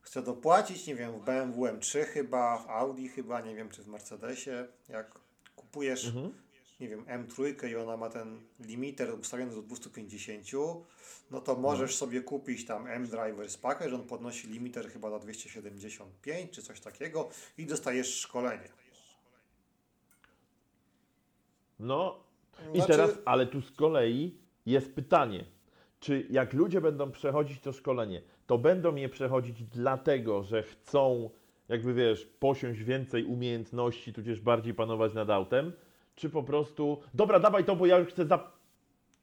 chce dopłacić, nie wiem, w BMW M3 chyba, w Audi chyba, nie wiem, czy w Mercedesie, jak kupujesz, Mhm. Nie wiem, M3 i ona ma ten limiter ustawiony do 250, no to możesz sobie kupić tam M-Driver z Package, on podnosi limiter chyba na 275 czy coś takiego i dostajesz szkolenie. No i Znaczy- teraz, ale tu z kolei jest pytanie, czy jak ludzie będą przechodzić to szkolenie, to będą je przechodzić dlatego, że chcą, jakby wiesz, posiąść więcej umiejętności, tudzież bardziej panować nad autem, czy po prostu, dobra, dawaj to, bo ja już chcę za...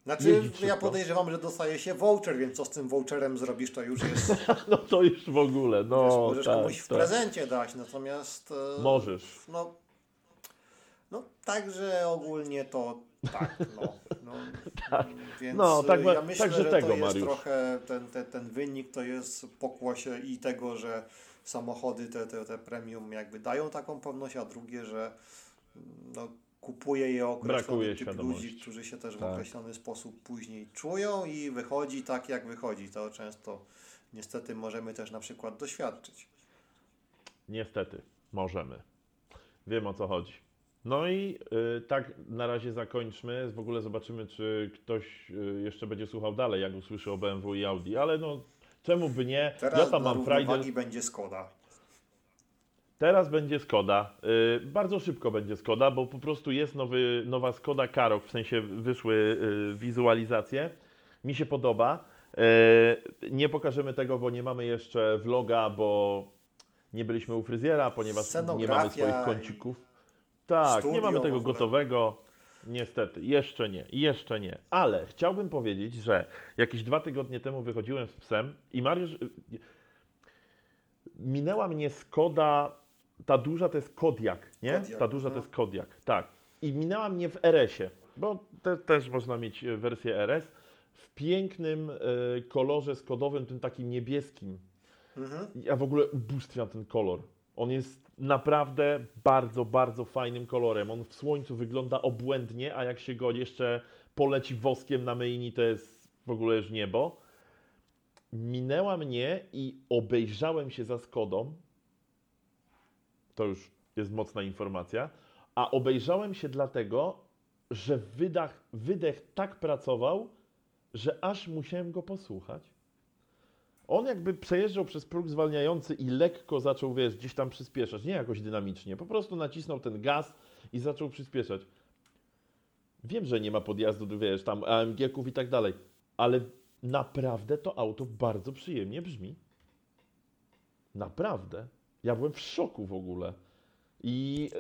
Znaczy, ja podejrzewam, że dostaje się voucher, więc co z tym voucherem zrobisz, to już jest, [laughs] No to już w ogóle, no wiesz, możesz tak, komuś w tak. prezencie dać, natomiast e, Możesz. no, no także ogólnie to tak, no, no [laughs] więc No, tak ja myślę, że tego, to jest Mariusz. trochę, ten, ten, ten wynik to jest pokłosie i tego, że samochody te, te, te premium jakby dają taką pewność, a drugie, że no, kupuje je określony Brakuje typ świadomości. ludzi, którzy się też w Tak. określony sposób później czują i wychodzi tak, jak wychodzi. To często niestety możemy też na przykład doświadczyć. Niestety, możemy. Wiem o co chodzi. No i y, tak na razie zakończmy. W ogóle zobaczymy, czy ktoś y, jeszcze będzie słuchał dalej, jak usłyszy o BMW i Audi, ale no czemu by nie? Teraz ja tam mam frajdę. będzie Skoda. Teraz będzie Skoda. Y, bardzo szybko będzie Skoda, bo po prostu jest nowy, nowa Skoda Karoq, w sensie wyszły y, wizualizacje. Mi się podoba. Y, nie pokażemy tego, bo nie mamy jeszcze vloga, bo nie byliśmy u fryzjera, ponieważ nie mamy swoich kącików. Tak, studio nie mamy tego gotowego. Niestety, jeszcze nie, jeszcze nie. Ale chciałbym powiedzieć, że jakieś dwa tygodnie temu wychodziłem z psem i Mariusz. y, Minęła mnie Skoda, ta duża to jest Kodiak, nie? Kodiaq, ta duża no. to jest Kodiak, tak. I minęła mnie w RS-ie, bo te, też można mieć e, wersję RS, w pięknym e, kolorze skodowym, tym takim niebieskim. Mhm. Ja w ogóle ubóstwiam ten kolor. On jest naprawdę bardzo, bardzo fajnym kolorem. On w słońcu wygląda obłędnie, a jak się go jeszcze poleci woskiem na myjni, to jest w ogóle już niebo. Minęła mnie i obejrzałem się za Skodą. To już jest mocna informacja. A obejrzałem się dlatego, że wydech, wydech tak pracował, że aż musiałem go posłuchać. On jakby przejeżdżał przez próg zwalniający i lekko zaczął, wiesz, gdzieś tam przyspieszać. Nie jakoś dynamicznie, po prostu nacisnął ten gaz i zaczął przyspieszać. Wiem, że nie ma podjazdu, wiesz, tam AMG-ków i tak dalej, ale naprawdę to auto bardzo przyjemnie brzmi. Naprawdę. Ja byłem w szoku w ogóle. I e,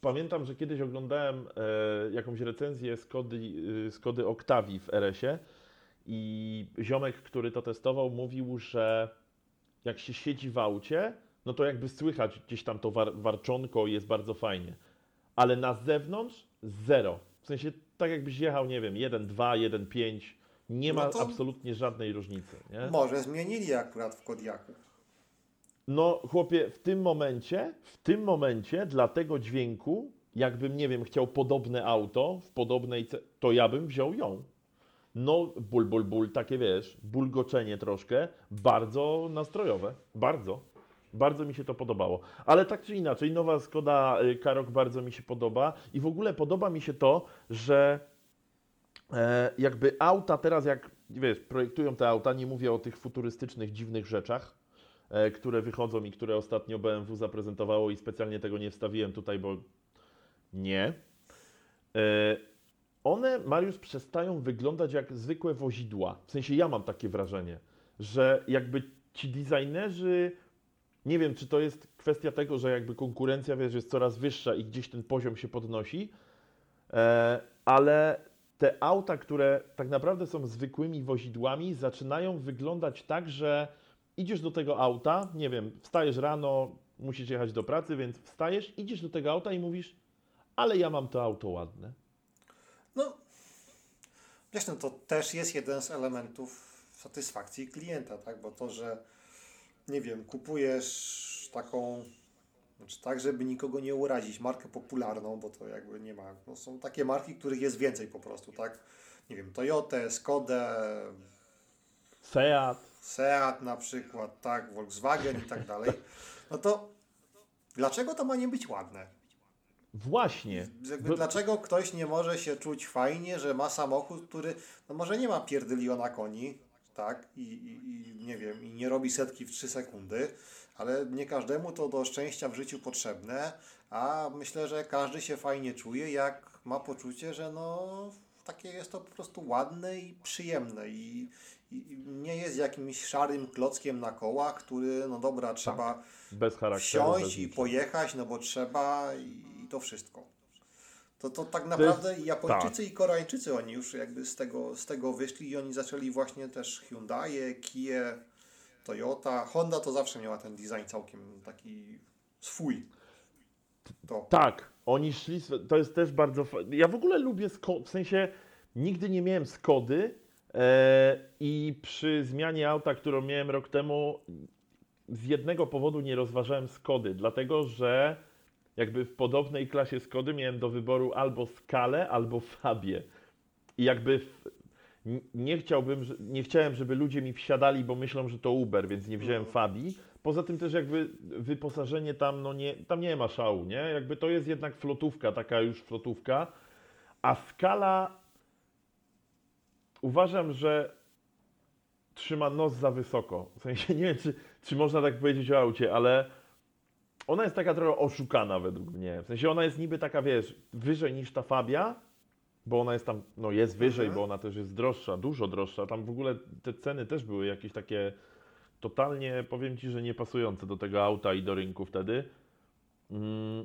pamiętam, że kiedyś oglądałem e, jakąś recenzję Skody, Skody Octavii w RS-ie i ziomek, który to testował, mówił, że jak się siedzi w aucie, no to jakby słychać gdzieś tam to war, warczonko i jest bardzo fajnie. Ale na zewnątrz zero. W sensie tak jakbyś jechał, nie wiem, 1.2, 1.5. Nie ma No absolutnie żadnej różnicy. Nie? Może zmienili akurat w Kodiaku. No, chłopie, w tym momencie, w tym momencie dla tego dźwięku, jakbym, nie wiem, chciał podobne auto w podobnej to ja bym wziął ją. No, ból, ból, ból, takie wiesz, bulgoczenie troszkę, bardzo nastrojowe, bardzo. Bardzo mi się to podobało. Ale tak czy inaczej, nowa Skoda y, Karoq bardzo mi się podoba i w ogóle podoba mi się to, że e, jakby auta teraz, jak wiesz, projektują te auta, nie mówię o tych futurystycznych, dziwnych rzeczach, które wychodzą i które ostatnio BMW zaprezentowało i specjalnie tego nie wstawiłem tutaj, bo nie. E, One, Mariusz, przestają wyglądać jak zwykłe wozidła. W sensie ja mam takie wrażenie, że jakby ci designerzy, nie wiem, czy to jest kwestia tego, że jakby konkurencja, wiesz, jest coraz wyższa i gdzieś ten poziom się podnosi, e, ale te auta, które tak naprawdę są zwykłymi wozidłami, zaczynają wyglądać tak, że idziesz do tego auta, nie wiem, wstajesz rano, musisz jechać do pracy, więc wstajesz, idziesz do tego auta i mówisz, ale ja mam to auto ładne. No, wiesz, no to też jest jeden z elementów satysfakcji klienta, tak? Bo to, że nie wiem, kupujesz taką, znaczy tak, żeby nikogo nie urazić, markę popularną, bo to jakby nie ma, no są takie marki, których jest więcej po prostu, tak? Nie wiem, Toyota, Skodę, Seat, Seat na przykład, tak, Volkswagen i tak [laughs] dalej. No to dlaczego to ma nie być ładne? właśnie. Jakby Dlaczego ktoś nie może się czuć fajnie, że ma samochód, który no może nie ma pierdyliona koni, tak, i, i, i nie wiem, i nie robi setki w 3 sekundy, ale nie każdemu to do szczęścia w życiu potrzebne, a myślę, że każdy się fajnie czuje, jak ma poczucie, że no takie jest to po prostu ładne i przyjemne i nie jest jakimś szarym klockiem na kołach, który no dobra, trzeba Bez charakteru. wsiąść i pojechać, no bo trzeba i to wszystko. To, to tak naprawdę i Japończycy i Koreańczycy oni już jakby z tego, z tego wyszli i oni zaczęli właśnie też Hyundai, Kia, Toyota. Honda to zawsze miała ten design całkiem taki swój. To. Tak, oni szli, to jest też bardzo. Ja w ogóle lubię w sensie nigdy nie miałem Skody i przy zmianie auta, którą miałem rok temu, z jednego powodu nie rozważałem Skody, dlatego że jakby w podobnej klasie Skody miałem do wyboru albo Skalę, albo Fabię. I jakby nie chciałbym, nie chciałem, żeby ludzie mi wsiadali, bo myślą, że to Uber, więc nie wziąłem Mhm. Fabii. Poza tym też jakby wyposażenie tam, no nie, tam nie ma szału, nie? Jakby to jest jednak flotówka, taka już flotówka. A skala uważam, że trzyma nos za wysoko. W sensie nie wiem, czy, czy można tak powiedzieć o aucie, ale ona jest taka trochę oszukana według mnie. W sensie ona jest niby taka, wiesz, wyżej niż ta Fabia, bo ona jest tam, no jest wyżej, Mhm. bo ona też jest droższa, dużo droższa. Tam w ogóle te ceny też były jakieś takie totalnie, powiem Ci, że nie pasujące do tego auta i do rynku wtedy. Mm,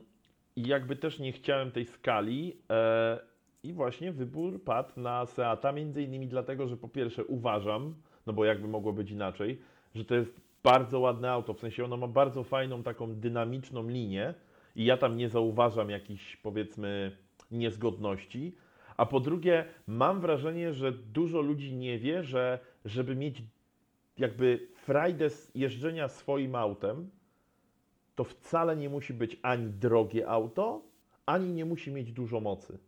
I jakby też nie chciałem tej skali e, i właśnie wybór padł na Seata, między innymi dlatego, że po pierwsze uważam, no bo jakby mogło być inaczej, że to jest bardzo ładne auto, w sensie ono ma bardzo fajną taką dynamiczną linię i ja tam nie zauważam jakichś powiedzmy niezgodności, a po drugie mam wrażenie, że dużo ludzi nie wie, że żeby mieć jakby frajdę z jeżdżenia swoim autem, to wcale nie musi być ani drogie auto, ani nie musi mieć dużo mocy.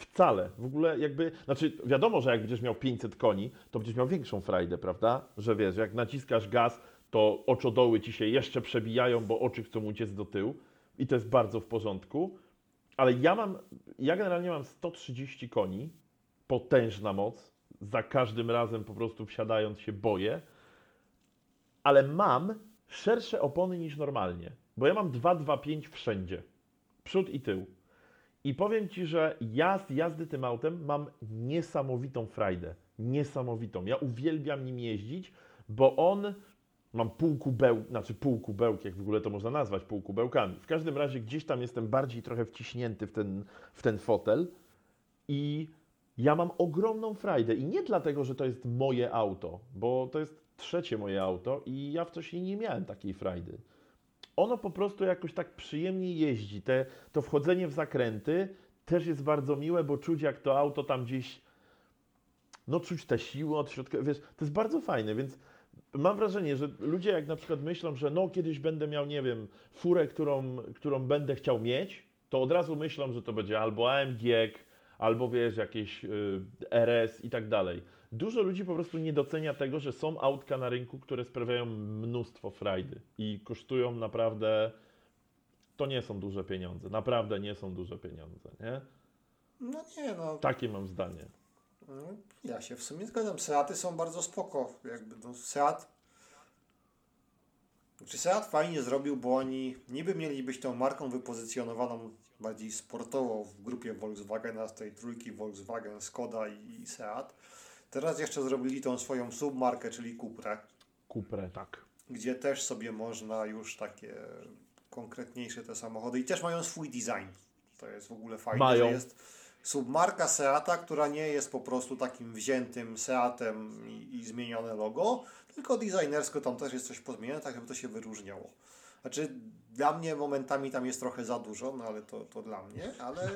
Wcale. W ogóle jakby, znaczy wiadomo, że jak będziesz miał 500 koni, to będziesz miał większą frajdę, prawda? Że wiesz, jak naciskasz gaz, to oczodoły ci się jeszcze przebijają, bo oczy chcą uciec do tyłu i to jest bardzo w porządku. Ale ja mam, ja generalnie mam 130 koni, potężna moc, za każdym razem po prostu wsiadając się boję, ale mam szersze opony niż normalnie, bo ja mam 225 wszędzie, przód i tył. I powiem Ci, że ja z jazdy tym autem mam niesamowitą frajdę, niesamowitą. Ja uwielbiam nim jeździć, bo on mam pół kubeł, znaczy pół kubełki, jak w ogóle to można nazwać pół kubełkami. W każdym razie gdzieś tam jestem bardziej trochę wciśnięty w ten, w ten fotel i ja mam ogromną frajdę i nie dlatego, że to jest moje auto, bo to jest trzecie moje auto i ja wcześniej nie miałem takiej frajdy. Ono po prostu jakoś tak przyjemnie jeździ. Te, to wchodzenie w zakręty też jest bardzo miłe, bo czuć jak to auto tam gdzieś, no czuć tę siłę od środka, wiesz, to jest bardzo fajne, więc mam wrażenie, że ludzie jak na przykład myślą, że no kiedyś będę miał, nie wiem, furę, którą, którą będę chciał mieć, to od razu myślą, że to będzie albo AMG, albo wiesz, jakieś y, RS i tak dalej. Dużo ludzi po prostu nie docenia tego, że są autka na rynku, które sprawiają mnóstwo frajdy i kosztują naprawdę. To nie są duże pieniądze. Naprawdę nie są duże pieniądze, nie? No nie, no. Takie mam zdanie. No, Ja się w sumie zgadzam. Seaty są bardzo spoko. Jakby no, Seat. Czy Seat fajnie zrobił, bo oni niby mieli być tą marką wypozycjonowaną bardziej sportowo w grupie Volkswagena, z tej trójki Volkswagen, Skoda i Seat. Teraz jeszcze zrobili tą swoją submarkę, czyli Cuprę, Kuprę, tak. gdzie też sobie można już takie konkretniejsze te samochody i też mają swój design. To jest w ogóle fajne, Mają. że jest submarka Seata, która nie jest po prostu takim wziętym Seatem i, i zmienione logo, tylko designersko tam też jest coś pozmienione, tak żeby to się wyróżniało. Znaczy, dla mnie momentami tam jest trochę za dużo, no ale to, to dla mnie, ale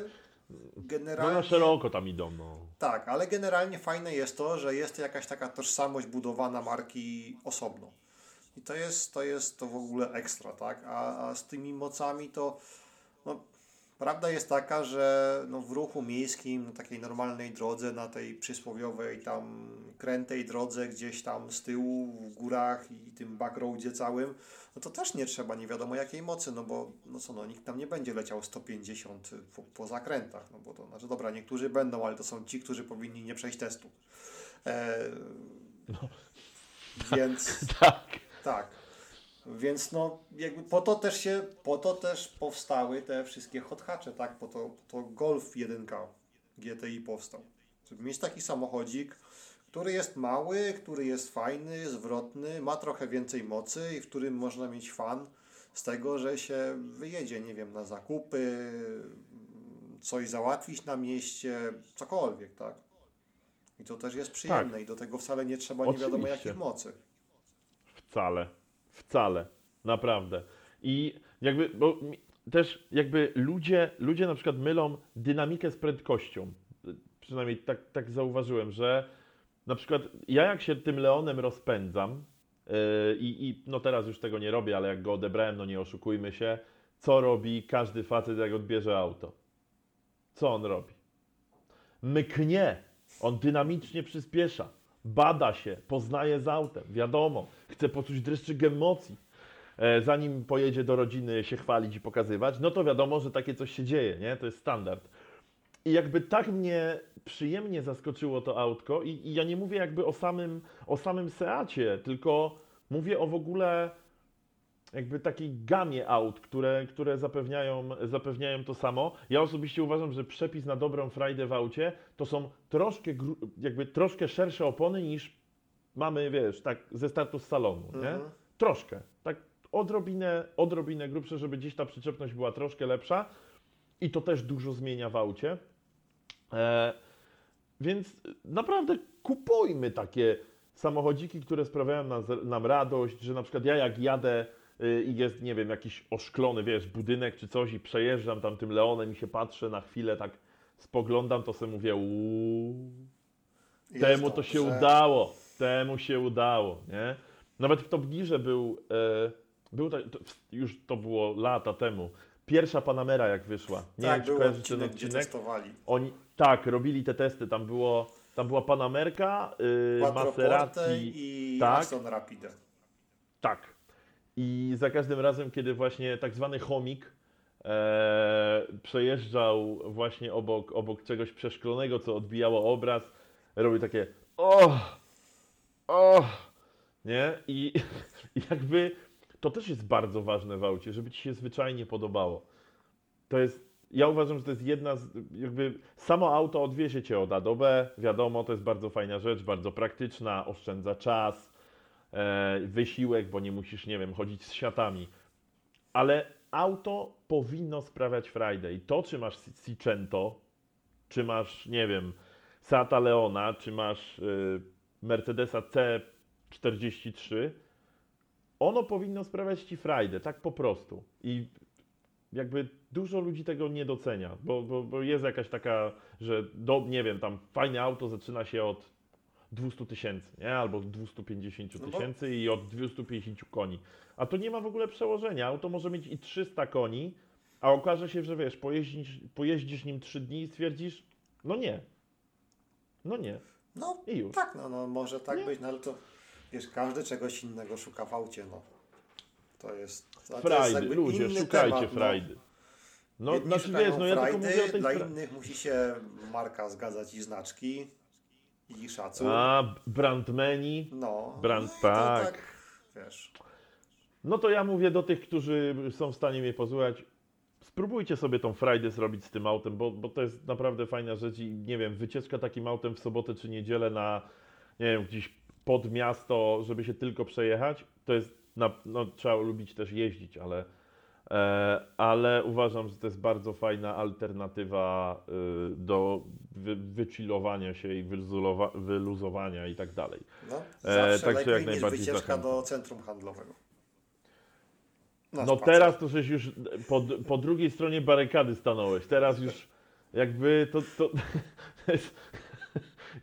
No generalnie... na szeroko tam idą, no. Tak, ale generalnie fajne jest to, że jest jakaś taka tożsamość budowana marki osobno. I to jest to, jest to w ogóle ekstra, tak? A, a z tymi mocami to no, prawda jest taka, że no, w ruchu miejskim, na takiej normalnej drodze, na tej przysłowiowej tam krętej drodze gdzieś tam z tyłu, w górach i tym backroadzie całym, no to też nie trzeba nie wiadomo jakiej mocy, no bo no co, no, nikt tam nie będzie leciał 150 po, po zakrętach, no bo to znaczy dobra, niektórzy będą, ale to są ci, którzy powinni nie przejść testu. E, Więc [laughs] Tak. tak. Więc no, jakby po to też się, po to też powstały te wszystkie hothacze, tak? Po to, po to Golf 1K GTI powstał. Żeby mieć taki samochodzik, który jest mały, który jest fajny, zwrotny, ma trochę więcej mocy i w którym można mieć fan z tego, że się wyjedzie, nie wiem, na zakupy, coś załatwić na mieście, cokolwiek, tak? I to też jest przyjemne i do tego wcale nie trzeba nie wiadomo Oczywiście. jakich mocy. Wcale. Wcale. Naprawdę. I jakby, bo też jakby ludzie, ludzie na przykład mylą dynamikę z prędkością. Przynajmniej tak, tak zauważyłem, że na przykład ja jak się tym Leonem rozpędzam yy, i no teraz już tego nie robię, ale jak go odebrałem, no nie oszukujmy się, co robi każdy facet jak odbierze auto? Co on robi? myknie. On dynamicznie przyspiesza, bada się, poznaje z autem, wiadomo, chce poczuć dreszczyk emocji. E, zanim pojedzie do rodziny się chwalić i pokazywać, no to wiadomo, że takie coś się dzieje, nie? To jest standard. I jakby tak mnie przyjemnie zaskoczyło to autko i, i ja nie mówię jakby o samym, o samym Seacie, tylko mówię o w ogóle jakby takiej gamie aut, które, które zapewniają, zapewniają to samo. Ja osobiście uważam, że przepis na dobrą frajdę w aucie to są troszkę, jakby troszkę szersze opony niż mamy, wiesz, tak ze startu z salonu, nie? Mhm. Troszkę, tak odrobinę, odrobinę grubsze, żeby gdzieś ta przyczepność była troszkę lepsza i to też dużo zmienia w aucie. E, więc naprawdę kupujmy takie samochodziki, które sprawiają nam, nam radość, że na przykład ja jak jadę i jest, nie wiem, jakiś oszklony, wiesz, budynek czy coś i przejeżdżam tam tym Leonem i się patrzę na chwilę, tak spoglądam, to sobie mówię, uuu, temu to się udało, temu się udało, nie? Nawet w Top Gearze był, e, był to, już to było lata temu, pierwsza Panamera jak wyszła. Nie tak, wiem, czy odcinek, ten gdzie odcinek. testowali. Oni, tak, robili te testy, tam było, tam była Panamerka, yy, Maserati, i tak. Aston Rapide. tak. I za każdym razem, kiedy właśnie tak zwany chomik e, przejeżdżał właśnie obok, obok czegoś przeszklonego, co odbijało obraz, robił takie o, o, nie? I, I [laughs] jakby to też jest bardzo ważne w aucie, żeby ci się zwyczajnie podobało. To jest, ja uważam, że to jest jedna z, jakby samo auto odwiezie cię od A do B, wiadomo, to jest bardzo fajna rzecz, bardzo praktyczna, oszczędza czas, wysiłek, bo nie musisz, nie wiem, chodzić z siatami. Ale auto powinno sprawiać. I to, czy masz Cicento, czy masz, nie wiem, Seata Leona, czy masz y, Mercedesa C43, ono powinno sprawiać ci frajdę, tak po prostu. I jakby dużo ludzi tego nie docenia, bo, bo, bo jest jakaś taka, że do, nie wiem, tam fajne auto zaczyna się od 200 tysięcy, nie? Albo 250 No bo- tysięcy i od 250 koni. A to nie ma w ogóle przełożenia. Auto może mieć i 300 koni, a okaże się, że wiesz, pojeździsz, pojeździsz nim 3 dni i stwierdzisz, no nie. No nie. No I już. tak, no, no może tak Nie? być, no ale to wiesz, każdy czegoś innego szuka w aucie, no. To jest. to jest Frajdy, jakby ludzie, szukajcie temat, frajdy. No. No, znaczy wiesz, no ja tylko mówię o tej Dla innych musi się marka zgadzać i znaczki i szacun. A, brandmeni. No. brand- no to tak. Wiesz. No to ja mówię do tych, którzy są w stanie mnie posłuchać. Spróbujcie sobie tą frajdę zrobić z tym autem, bo, bo to jest naprawdę fajna rzecz i nie wiem, wycieczka takim autem w sobotę czy niedzielę na, nie wiem, gdzieś pod miasto, żeby się tylko przejechać, to jest, na, no trzeba lubić też jeździć, ale, ale uważam, że to jest bardzo fajna alternatywa y, do wy, wychillowania się i wyluzowa- wyluzowania i tak dalej. No, E, zawsze lepiej jak niż wycieczka do centrum handlowego. Na No spacer. teraz to żeś już po, po drugiej stronie barykady stanąłeś. Teraz już jakby to, to, [laughs] to jest,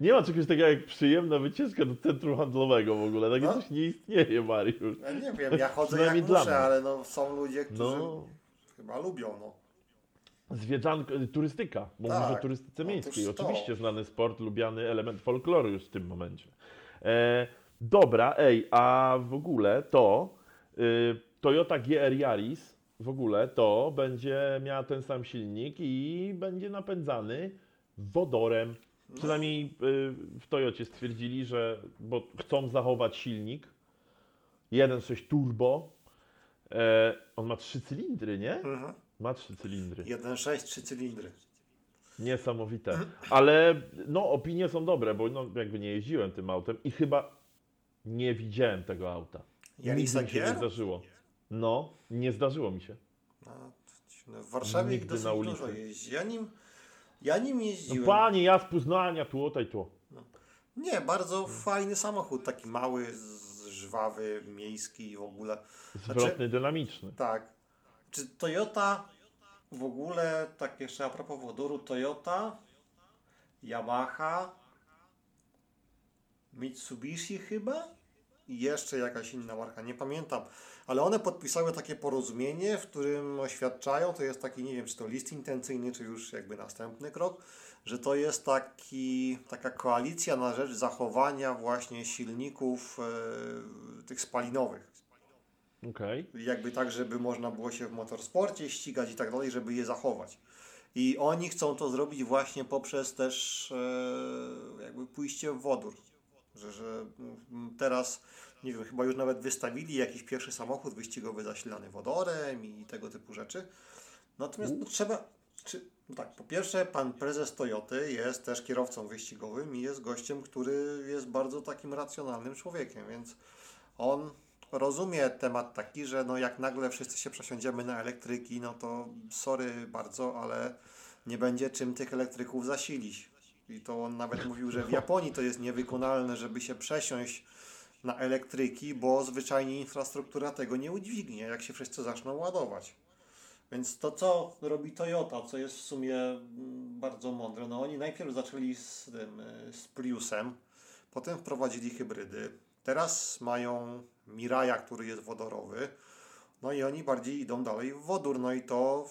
nie ma czegoś takiego jak przyjemna wycieczka do centrum handlowego w ogóle. Takie No. coś nie istnieje, Mariusz. Ja nie wiem, ja chodzę jak muszę, ale no, są ludzie, którzy No, chyba lubią, no. zwiedzanka, turystyka. Mówisz Tak. o turystyce Otóż miejskiej. Oczywiście znany sport, lubiany element folkloru już w tym momencie. E, dobra, ej, a w ogóle to y, Toyota GR Yaris w ogóle to będzie miała ten sam silnik i będzie napędzany wodorem. Przynajmniej y, w Toyocie stwierdzili, że bo chcą zachować silnik 1.6 turbo. E, on ma trzy cylindry, nie? Mhm. Ma trzy cylindry. 1.6, 3 cylindry. Niesamowite. Ale no, opinie są dobre, bo no, jakby nie jeździłem tym autem i chyba nie widziałem tego auta. Yarisa Nigdy mi się nie zdarzyło. No, nie zdarzyło mi się. No, no, w Warszawie Nigdy dosyć na ulicy. dużo jeździ. Ja nim, ja nim No jeździłem. panie, ja z Poznania, tu, tutaj, tu. Nie, bardzo fajny samochód, taki mały, żwawy, miejski w ogóle. Zwrotny, dynamiczny. Tak. Czy Toyota w ogóle, tak jeszcze a propos wodoru, Toyota, Yamaha, Mitsubishi chyba i jeszcze jakaś inna marka, nie pamiętam, ale one podpisały takie porozumienie, w którym oświadczają, to jest taki, nie wiem, czy to list intencyjny, czy już jakby następny krok, że to jest taki, taka koalicja na rzecz zachowania właśnie silników e, tych spalinowych Okej. jakby tak, żeby można było się w motorsporcie ścigać i tak dalej, żeby je zachować. I oni chcą to zrobić właśnie poprzez też e, jakby pójście w wodór. Że, że mm, teraz, nie wiem, chyba już nawet wystawili jakiś pierwszy samochód wyścigowy zasilany wodorem i tego typu rzeczy. Natomiast no, trzeba, czy, no tak, po pierwsze pan prezes Toyoty jest też kierowcą wyścigowym i jest gościem, który jest bardzo takim racjonalnym człowiekiem, więc on rozumie temat taki, że no jak nagle wszyscy się przesiądziemy na elektryki, no to sorry bardzo, ale nie będzie czym tych elektryków zasilić. I to on nawet mówił, że w [laughs] Japonii to jest niewykonalne, żeby się przesiąść na elektryki, bo zwyczajnie infrastruktura tego nie udźwignie, jak się wszyscy zaczną ładować. Więc to, co robi Toyota, co jest w sumie mm, bardzo mądre, no oni najpierw zaczęli z, tym, y, z Priusem, potem wprowadzili hybrydy, teraz mają Miraja, który jest wodorowy, no i oni bardziej idą dalej w wodór, no i to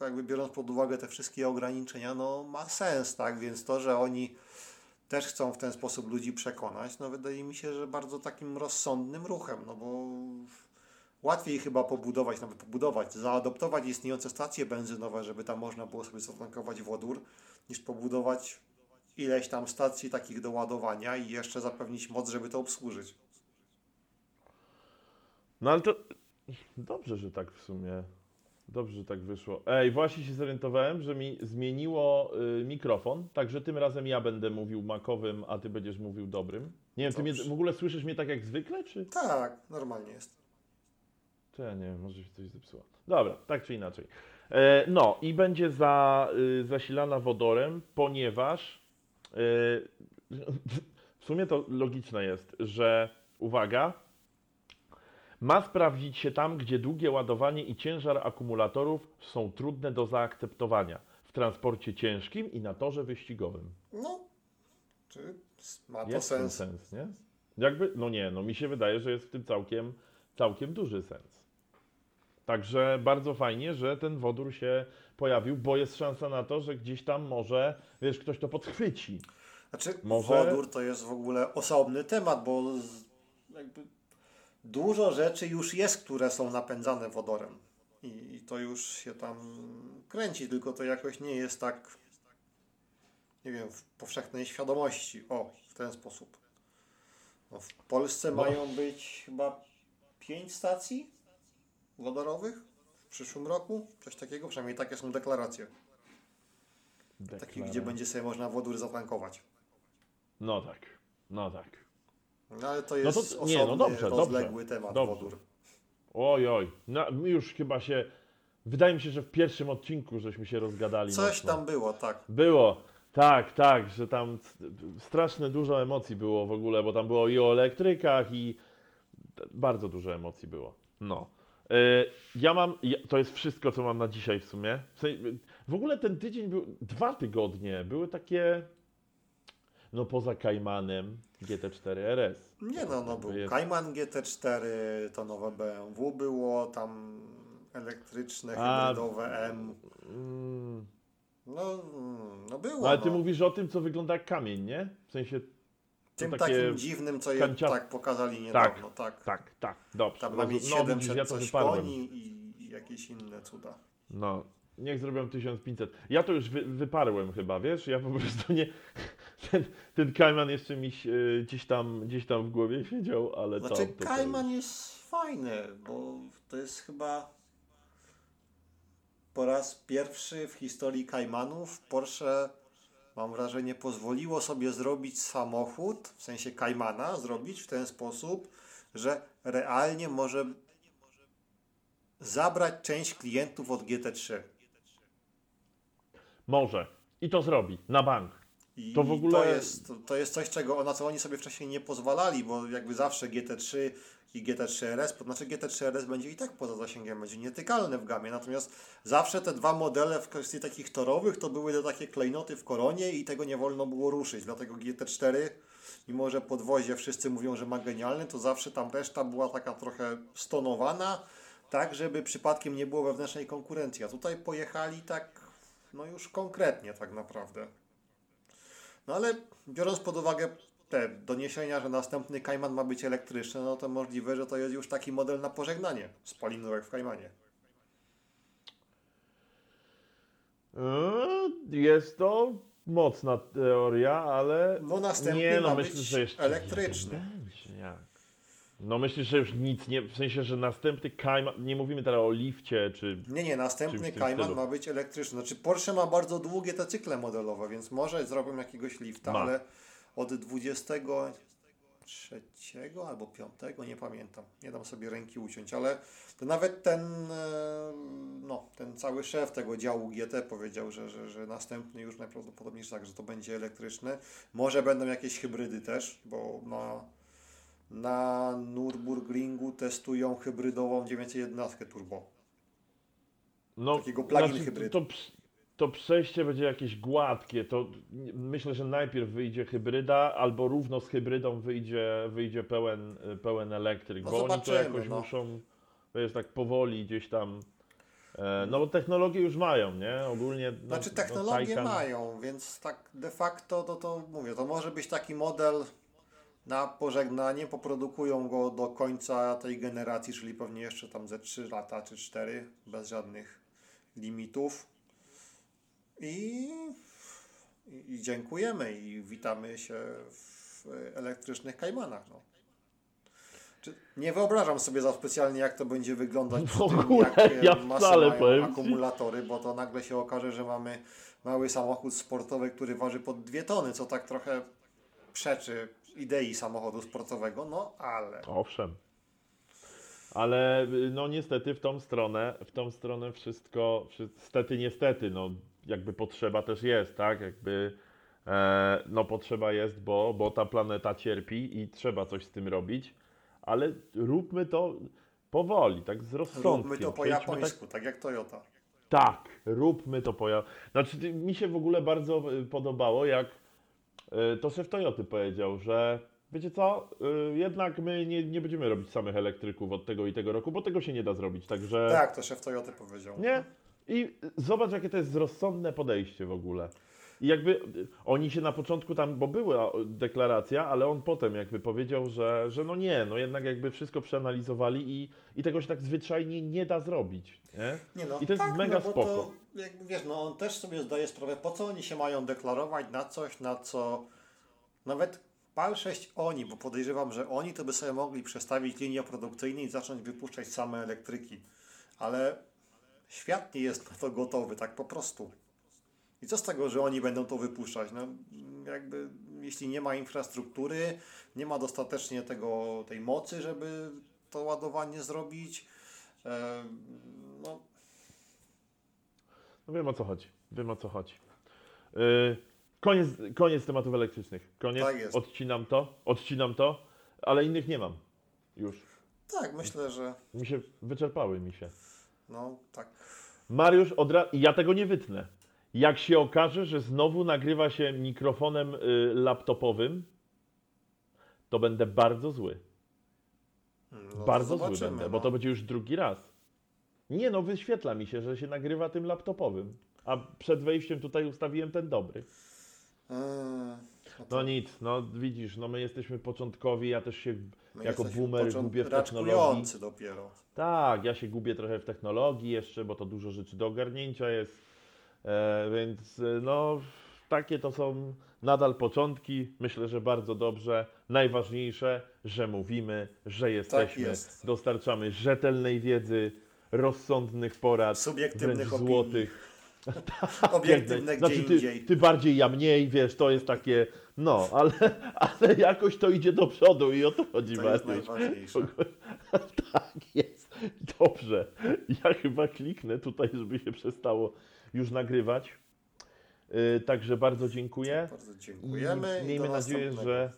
jakby biorąc pod uwagę te wszystkie ograniczenia, no ma sens, tak, więc to, że oni też chcą w ten sposób ludzi przekonać, no wydaje mi się, że bardzo takim rozsądnym ruchem, no bo łatwiej chyba pobudować, nawet pobudować, zaadoptować istniejące stacje benzynowe, żeby tam można było sobie zatankować wodór, niż pobudować ileś tam stacji takich do ładowania i jeszcze zapewnić moc, żeby to obsłużyć. No ale to dobrze, że tak w sumie Dobrze, że tak wyszło. Ej, właśnie się zorientowałem, że mi zmieniło y, mikrofon, także tym razem ja będę mówił makowym, a ty będziesz mówił dobrym. Nie wiem, ty mnie, Dobrze. w ogóle słyszysz mnie tak jak zwykle, czy? Tak, normalnie jest. Czy ja nie wiem, może się coś zepsuło. Dobra, tak czy inaczej. E, no i będzie za, y, zasilana wodorem, ponieważ y, [laughs] w sumie to logiczne jest, że uwaga, ma sprawdzić się tam, gdzie długie ładowanie i ciężar akumulatorów są trudne do zaakceptowania w transporcie ciężkim i na torze wyścigowym. No, czy ma to Jest sens? sens, nie? Jakby, no nie, no mi się wydaje, że jest w tym całkiem, całkiem duży sens. Także bardzo fajnie, że ten wodór się pojawił, bo jest szansa na to, że gdzieś tam może, wiesz, ktoś to podchwyci. Znaczy, Może- wodór to jest w ogóle osobny temat, bo jakby dużo rzeczy już jest, które są napędzane wodorem. I, I to już się tam kręci, tylko to jakoś nie jest tak, nie wiem, w powszechnej świadomości. O, w ten sposób. No, w Polsce No. mają być chyba pięć stacji wodorowych w przyszłym roku. Coś takiego, przynajmniej takie są deklaracje. Takich, gdzie Deklaracja. będzie sobie można wodór zatankować. No tak, no tak. No ale to No jest to- osobny, nie, no dobrze, rozległy dobrze, temat dobrze. wodór. Oj, oj, no, już chyba się, wydaje mi się, że w pierwszym odcinku żeśmy się rozgadali Coś mocno. tam było, tak. Było, tak, tak, że tam strasznie dużo emocji było w ogóle, bo tam było i o elektrykach i bardzo dużo emocji było. No. E, Ja mam, to jest wszystko, co mam na dzisiaj w sumie. W, sensie, w ogóle ten tydzień był, dwa tygodnie były takie, no poza Kajmanem GT4 RS. Nie no, no był Jest. Cayman GT4, to nowe BMW było, tam elektryczne, A, hybrydowe M. Mm, No, mm, no było. no ale ty no. mówisz o tym, co wygląda jak kamień, nie? W sensie, Tym takim dziwnym, co je kancia- tak pokazali niedawno, tak. tak, tak, dobrze. Tam ma mieć no, widzisz, 700 ja to coś koni i, i jakieś inne cuda. No, niech zrobią 1500. Ja to już wy, wyparłem chyba, wiesz? Ja po prostu nie. Ten, ten Kajman jeszcze mi e, gdzieś, tam, gdzieś tam w głowie siedział, ale to. Znaczy to, to Cayman jest fajny, bo to jest chyba po raz pierwszy w historii Caymanów Porsche, mam wrażenie, pozwoliło sobie zrobić samochód, w sensie Caymana, zrobić w ten sposób, że realnie może zabrać część klientów od GT3. Może. I to zrobi, na bank. I To w ogóle- to, jest, to, jest coś, czego, na co oni sobie wcześniej nie pozwalali, bo jakby zawsze GT3 i GT3 RS, to znaczy GT3 RS będzie i tak poza zasięgiem, będzie nietykalny w gamie, natomiast zawsze te dwa modele w kwestii takich torowych to były te takie klejnoty w koronie i tego nie wolno było ruszyć, dlatego GT4, mimo że podwozie wszyscy mówią, że ma genialny, to zawsze tam reszta była taka trochę stonowana, tak żeby przypadkiem nie było wewnętrznej konkurencji, a tutaj pojechali tak, no już konkretnie tak naprawdę. No ale biorąc pod uwagę te doniesienia, że następny Kajman ma być elektryczny, no to możliwe, że to jest już taki model na pożegnanie spalinówek w Kajmanie. E, Jest to mocna teoria, ale. No następny nie, no ma myślę, być elektryczny. Nie? No myślisz, że już nic nie. W sensie, że następny Kajman. Nie mówimy teraz o lifcie, czy. Nie, nie, następny stylu. ma być elektryczny. Znaczy Porsche ma bardzo długie te cykle modelowe, więc może zrobią jakiegoś lifta, Ma. ale od 23 albo 5, nie pamiętam. Nie dam sobie ręki uciąć, ale to nawet ten, e, no, ten cały szef tego działu GT powiedział, że, że, że następny już najprawdopodobniej tak, że to będzie elektryczny. Może będą jakieś hybrydy też, bo na, na Nürburgringu testują hybrydową 911 turbo. No, Takiego plug-in hybrydu. To, to przejście będzie jakieś gładkie. To myślę, że najpierw wyjdzie hybryda, albo równo z hybrydą wyjdzie, wyjdzie pełen, pełen elektryk. No bo oni to jakoś no. muszą, wiesz, tak powoli gdzieś tam. E, no bo technologie już mają, nie? Ogólnie. No, Znaczy no, technologie Taycan- mają, więc tak de facto to, to mówię, to może być taki model na pożegnanie, poprodukują go do końca tej generacji, czyli pewnie jeszcze tam ze 3 lata czy 4, bez żadnych limitów. I, i, dziękujemy i witamy się w elektrycznych Kajmanach. No. Czy- Nie wyobrażam sobie za specjalnie, jak to będzie wyglądać W przy tym, jak e, ja wcale, powiem akumulatory, bo to nagle się okaże, że mamy mały samochód sportowy, który waży pod dwie tony, co tak trochę przeczy idei samochodu sportowego, no ale... Owszem. Ale no niestety w tą stronę, w tą stronę wszystko, wszy- stety niestety, no jakby potrzeba też jest, tak? Jakby e, no potrzeba jest, bo, bo ta planeta cierpi i trzeba coś z tym robić, ale róbmy to powoli, tak z rozsądkiem. Róbmy to po Przejdźmy tak japońsku, tak jak Toyota. tak, róbmy to po. ja- Znaczy, mi się w ogóle bardzo y, podobało, jak to szef Toyoty powiedział, że wiecie co, y, jednak my nie, nie będziemy robić samych elektryków od tego i tego roku, bo tego się nie da zrobić, także. Tak, to szef Toyoty powiedział. Nie? I zobacz, jakie to jest rozsądne podejście w ogóle. I jakby y, oni się na początku tam, bo była deklaracja, ale on potem jakby powiedział, że, że no nie, no jednak jakby wszystko przeanalizowali i, i tego się tak zwyczajnie nie da zrobić. Nie? Nie no, I to jest tak, mega no, spoko. To, jakby, wiesz, no on też sobie zdaje sprawę, po co oni się mają deklarować na coś, na co nawet PAL 6 oni, bo podejrzewam, że oni to by sobie mogli przestawić linię produkcyjną i zacząć wypuszczać same elektryki. Ale świat nie jest na to gotowy, tak po prostu. I co z tego, że oni będą to wypuszczać? No, jakby, jeśli nie ma infrastruktury, nie ma dostatecznie tego, tej mocy, żeby to ładowanie zrobić, e, no, wiem o co chodzi. Wiem o co chodzi. Yy, koniec, koniec tematów elektrycznych. Koniec. Tak jest. Odcinam to. Odcinam to, ale innych nie mam. Już. Tak, myślę, że Mi się wyczerpały mi się. no tak. Mariusz i ja tego nie wytnę. Jak się okaże, że znowu nagrywa się mikrofonem y, laptopowym, to będę bardzo zły. No, bardzo zły będę, no. bo to będzie już drugi raz. Nie no, wyświetla mi się, że się nagrywa tym laptopowym. A przed wejściem tutaj ustawiłem ten dobry. Eee, no to No nic, no widzisz, no my jesteśmy początkowi, ja też się my jako boomer gubię w technologii. dopiero. Tak, ja się gubię trochę w technologii jeszcze, bo to dużo rzeczy do ogarnięcia jest. E, więc e, no, takie to są nadal początki. Myślę, że bardzo dobrze. Najważniejsze, że mówimy, że jesteśmy, Tak jest. dostarczamy rzetelnej wiedzy, rozsądnych porad, Subiektywnych opinii. złotych. [laughs] [laughs] Obiektywne Znaczy, ty, indziej. ty bardziej, ja mniej, wiesz, to jest takie, no, ale, [laughs] ale jakoś to idzie do przodu i o to chodzi To jest najważniejsze. tak jest. Dobrze. Ja chyba kliknę tutaj, żeby się przestało już nagrywać. Yy, także bardzo dziękuję. Bardzo dziękujemy. i miejmy nadzieję, że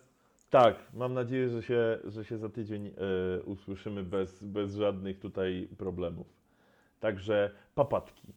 tak, mam nadzieję, że się, że się za tydzień yy, usłyszymy bez, bez żadnych tutaj problemów. Także papatki.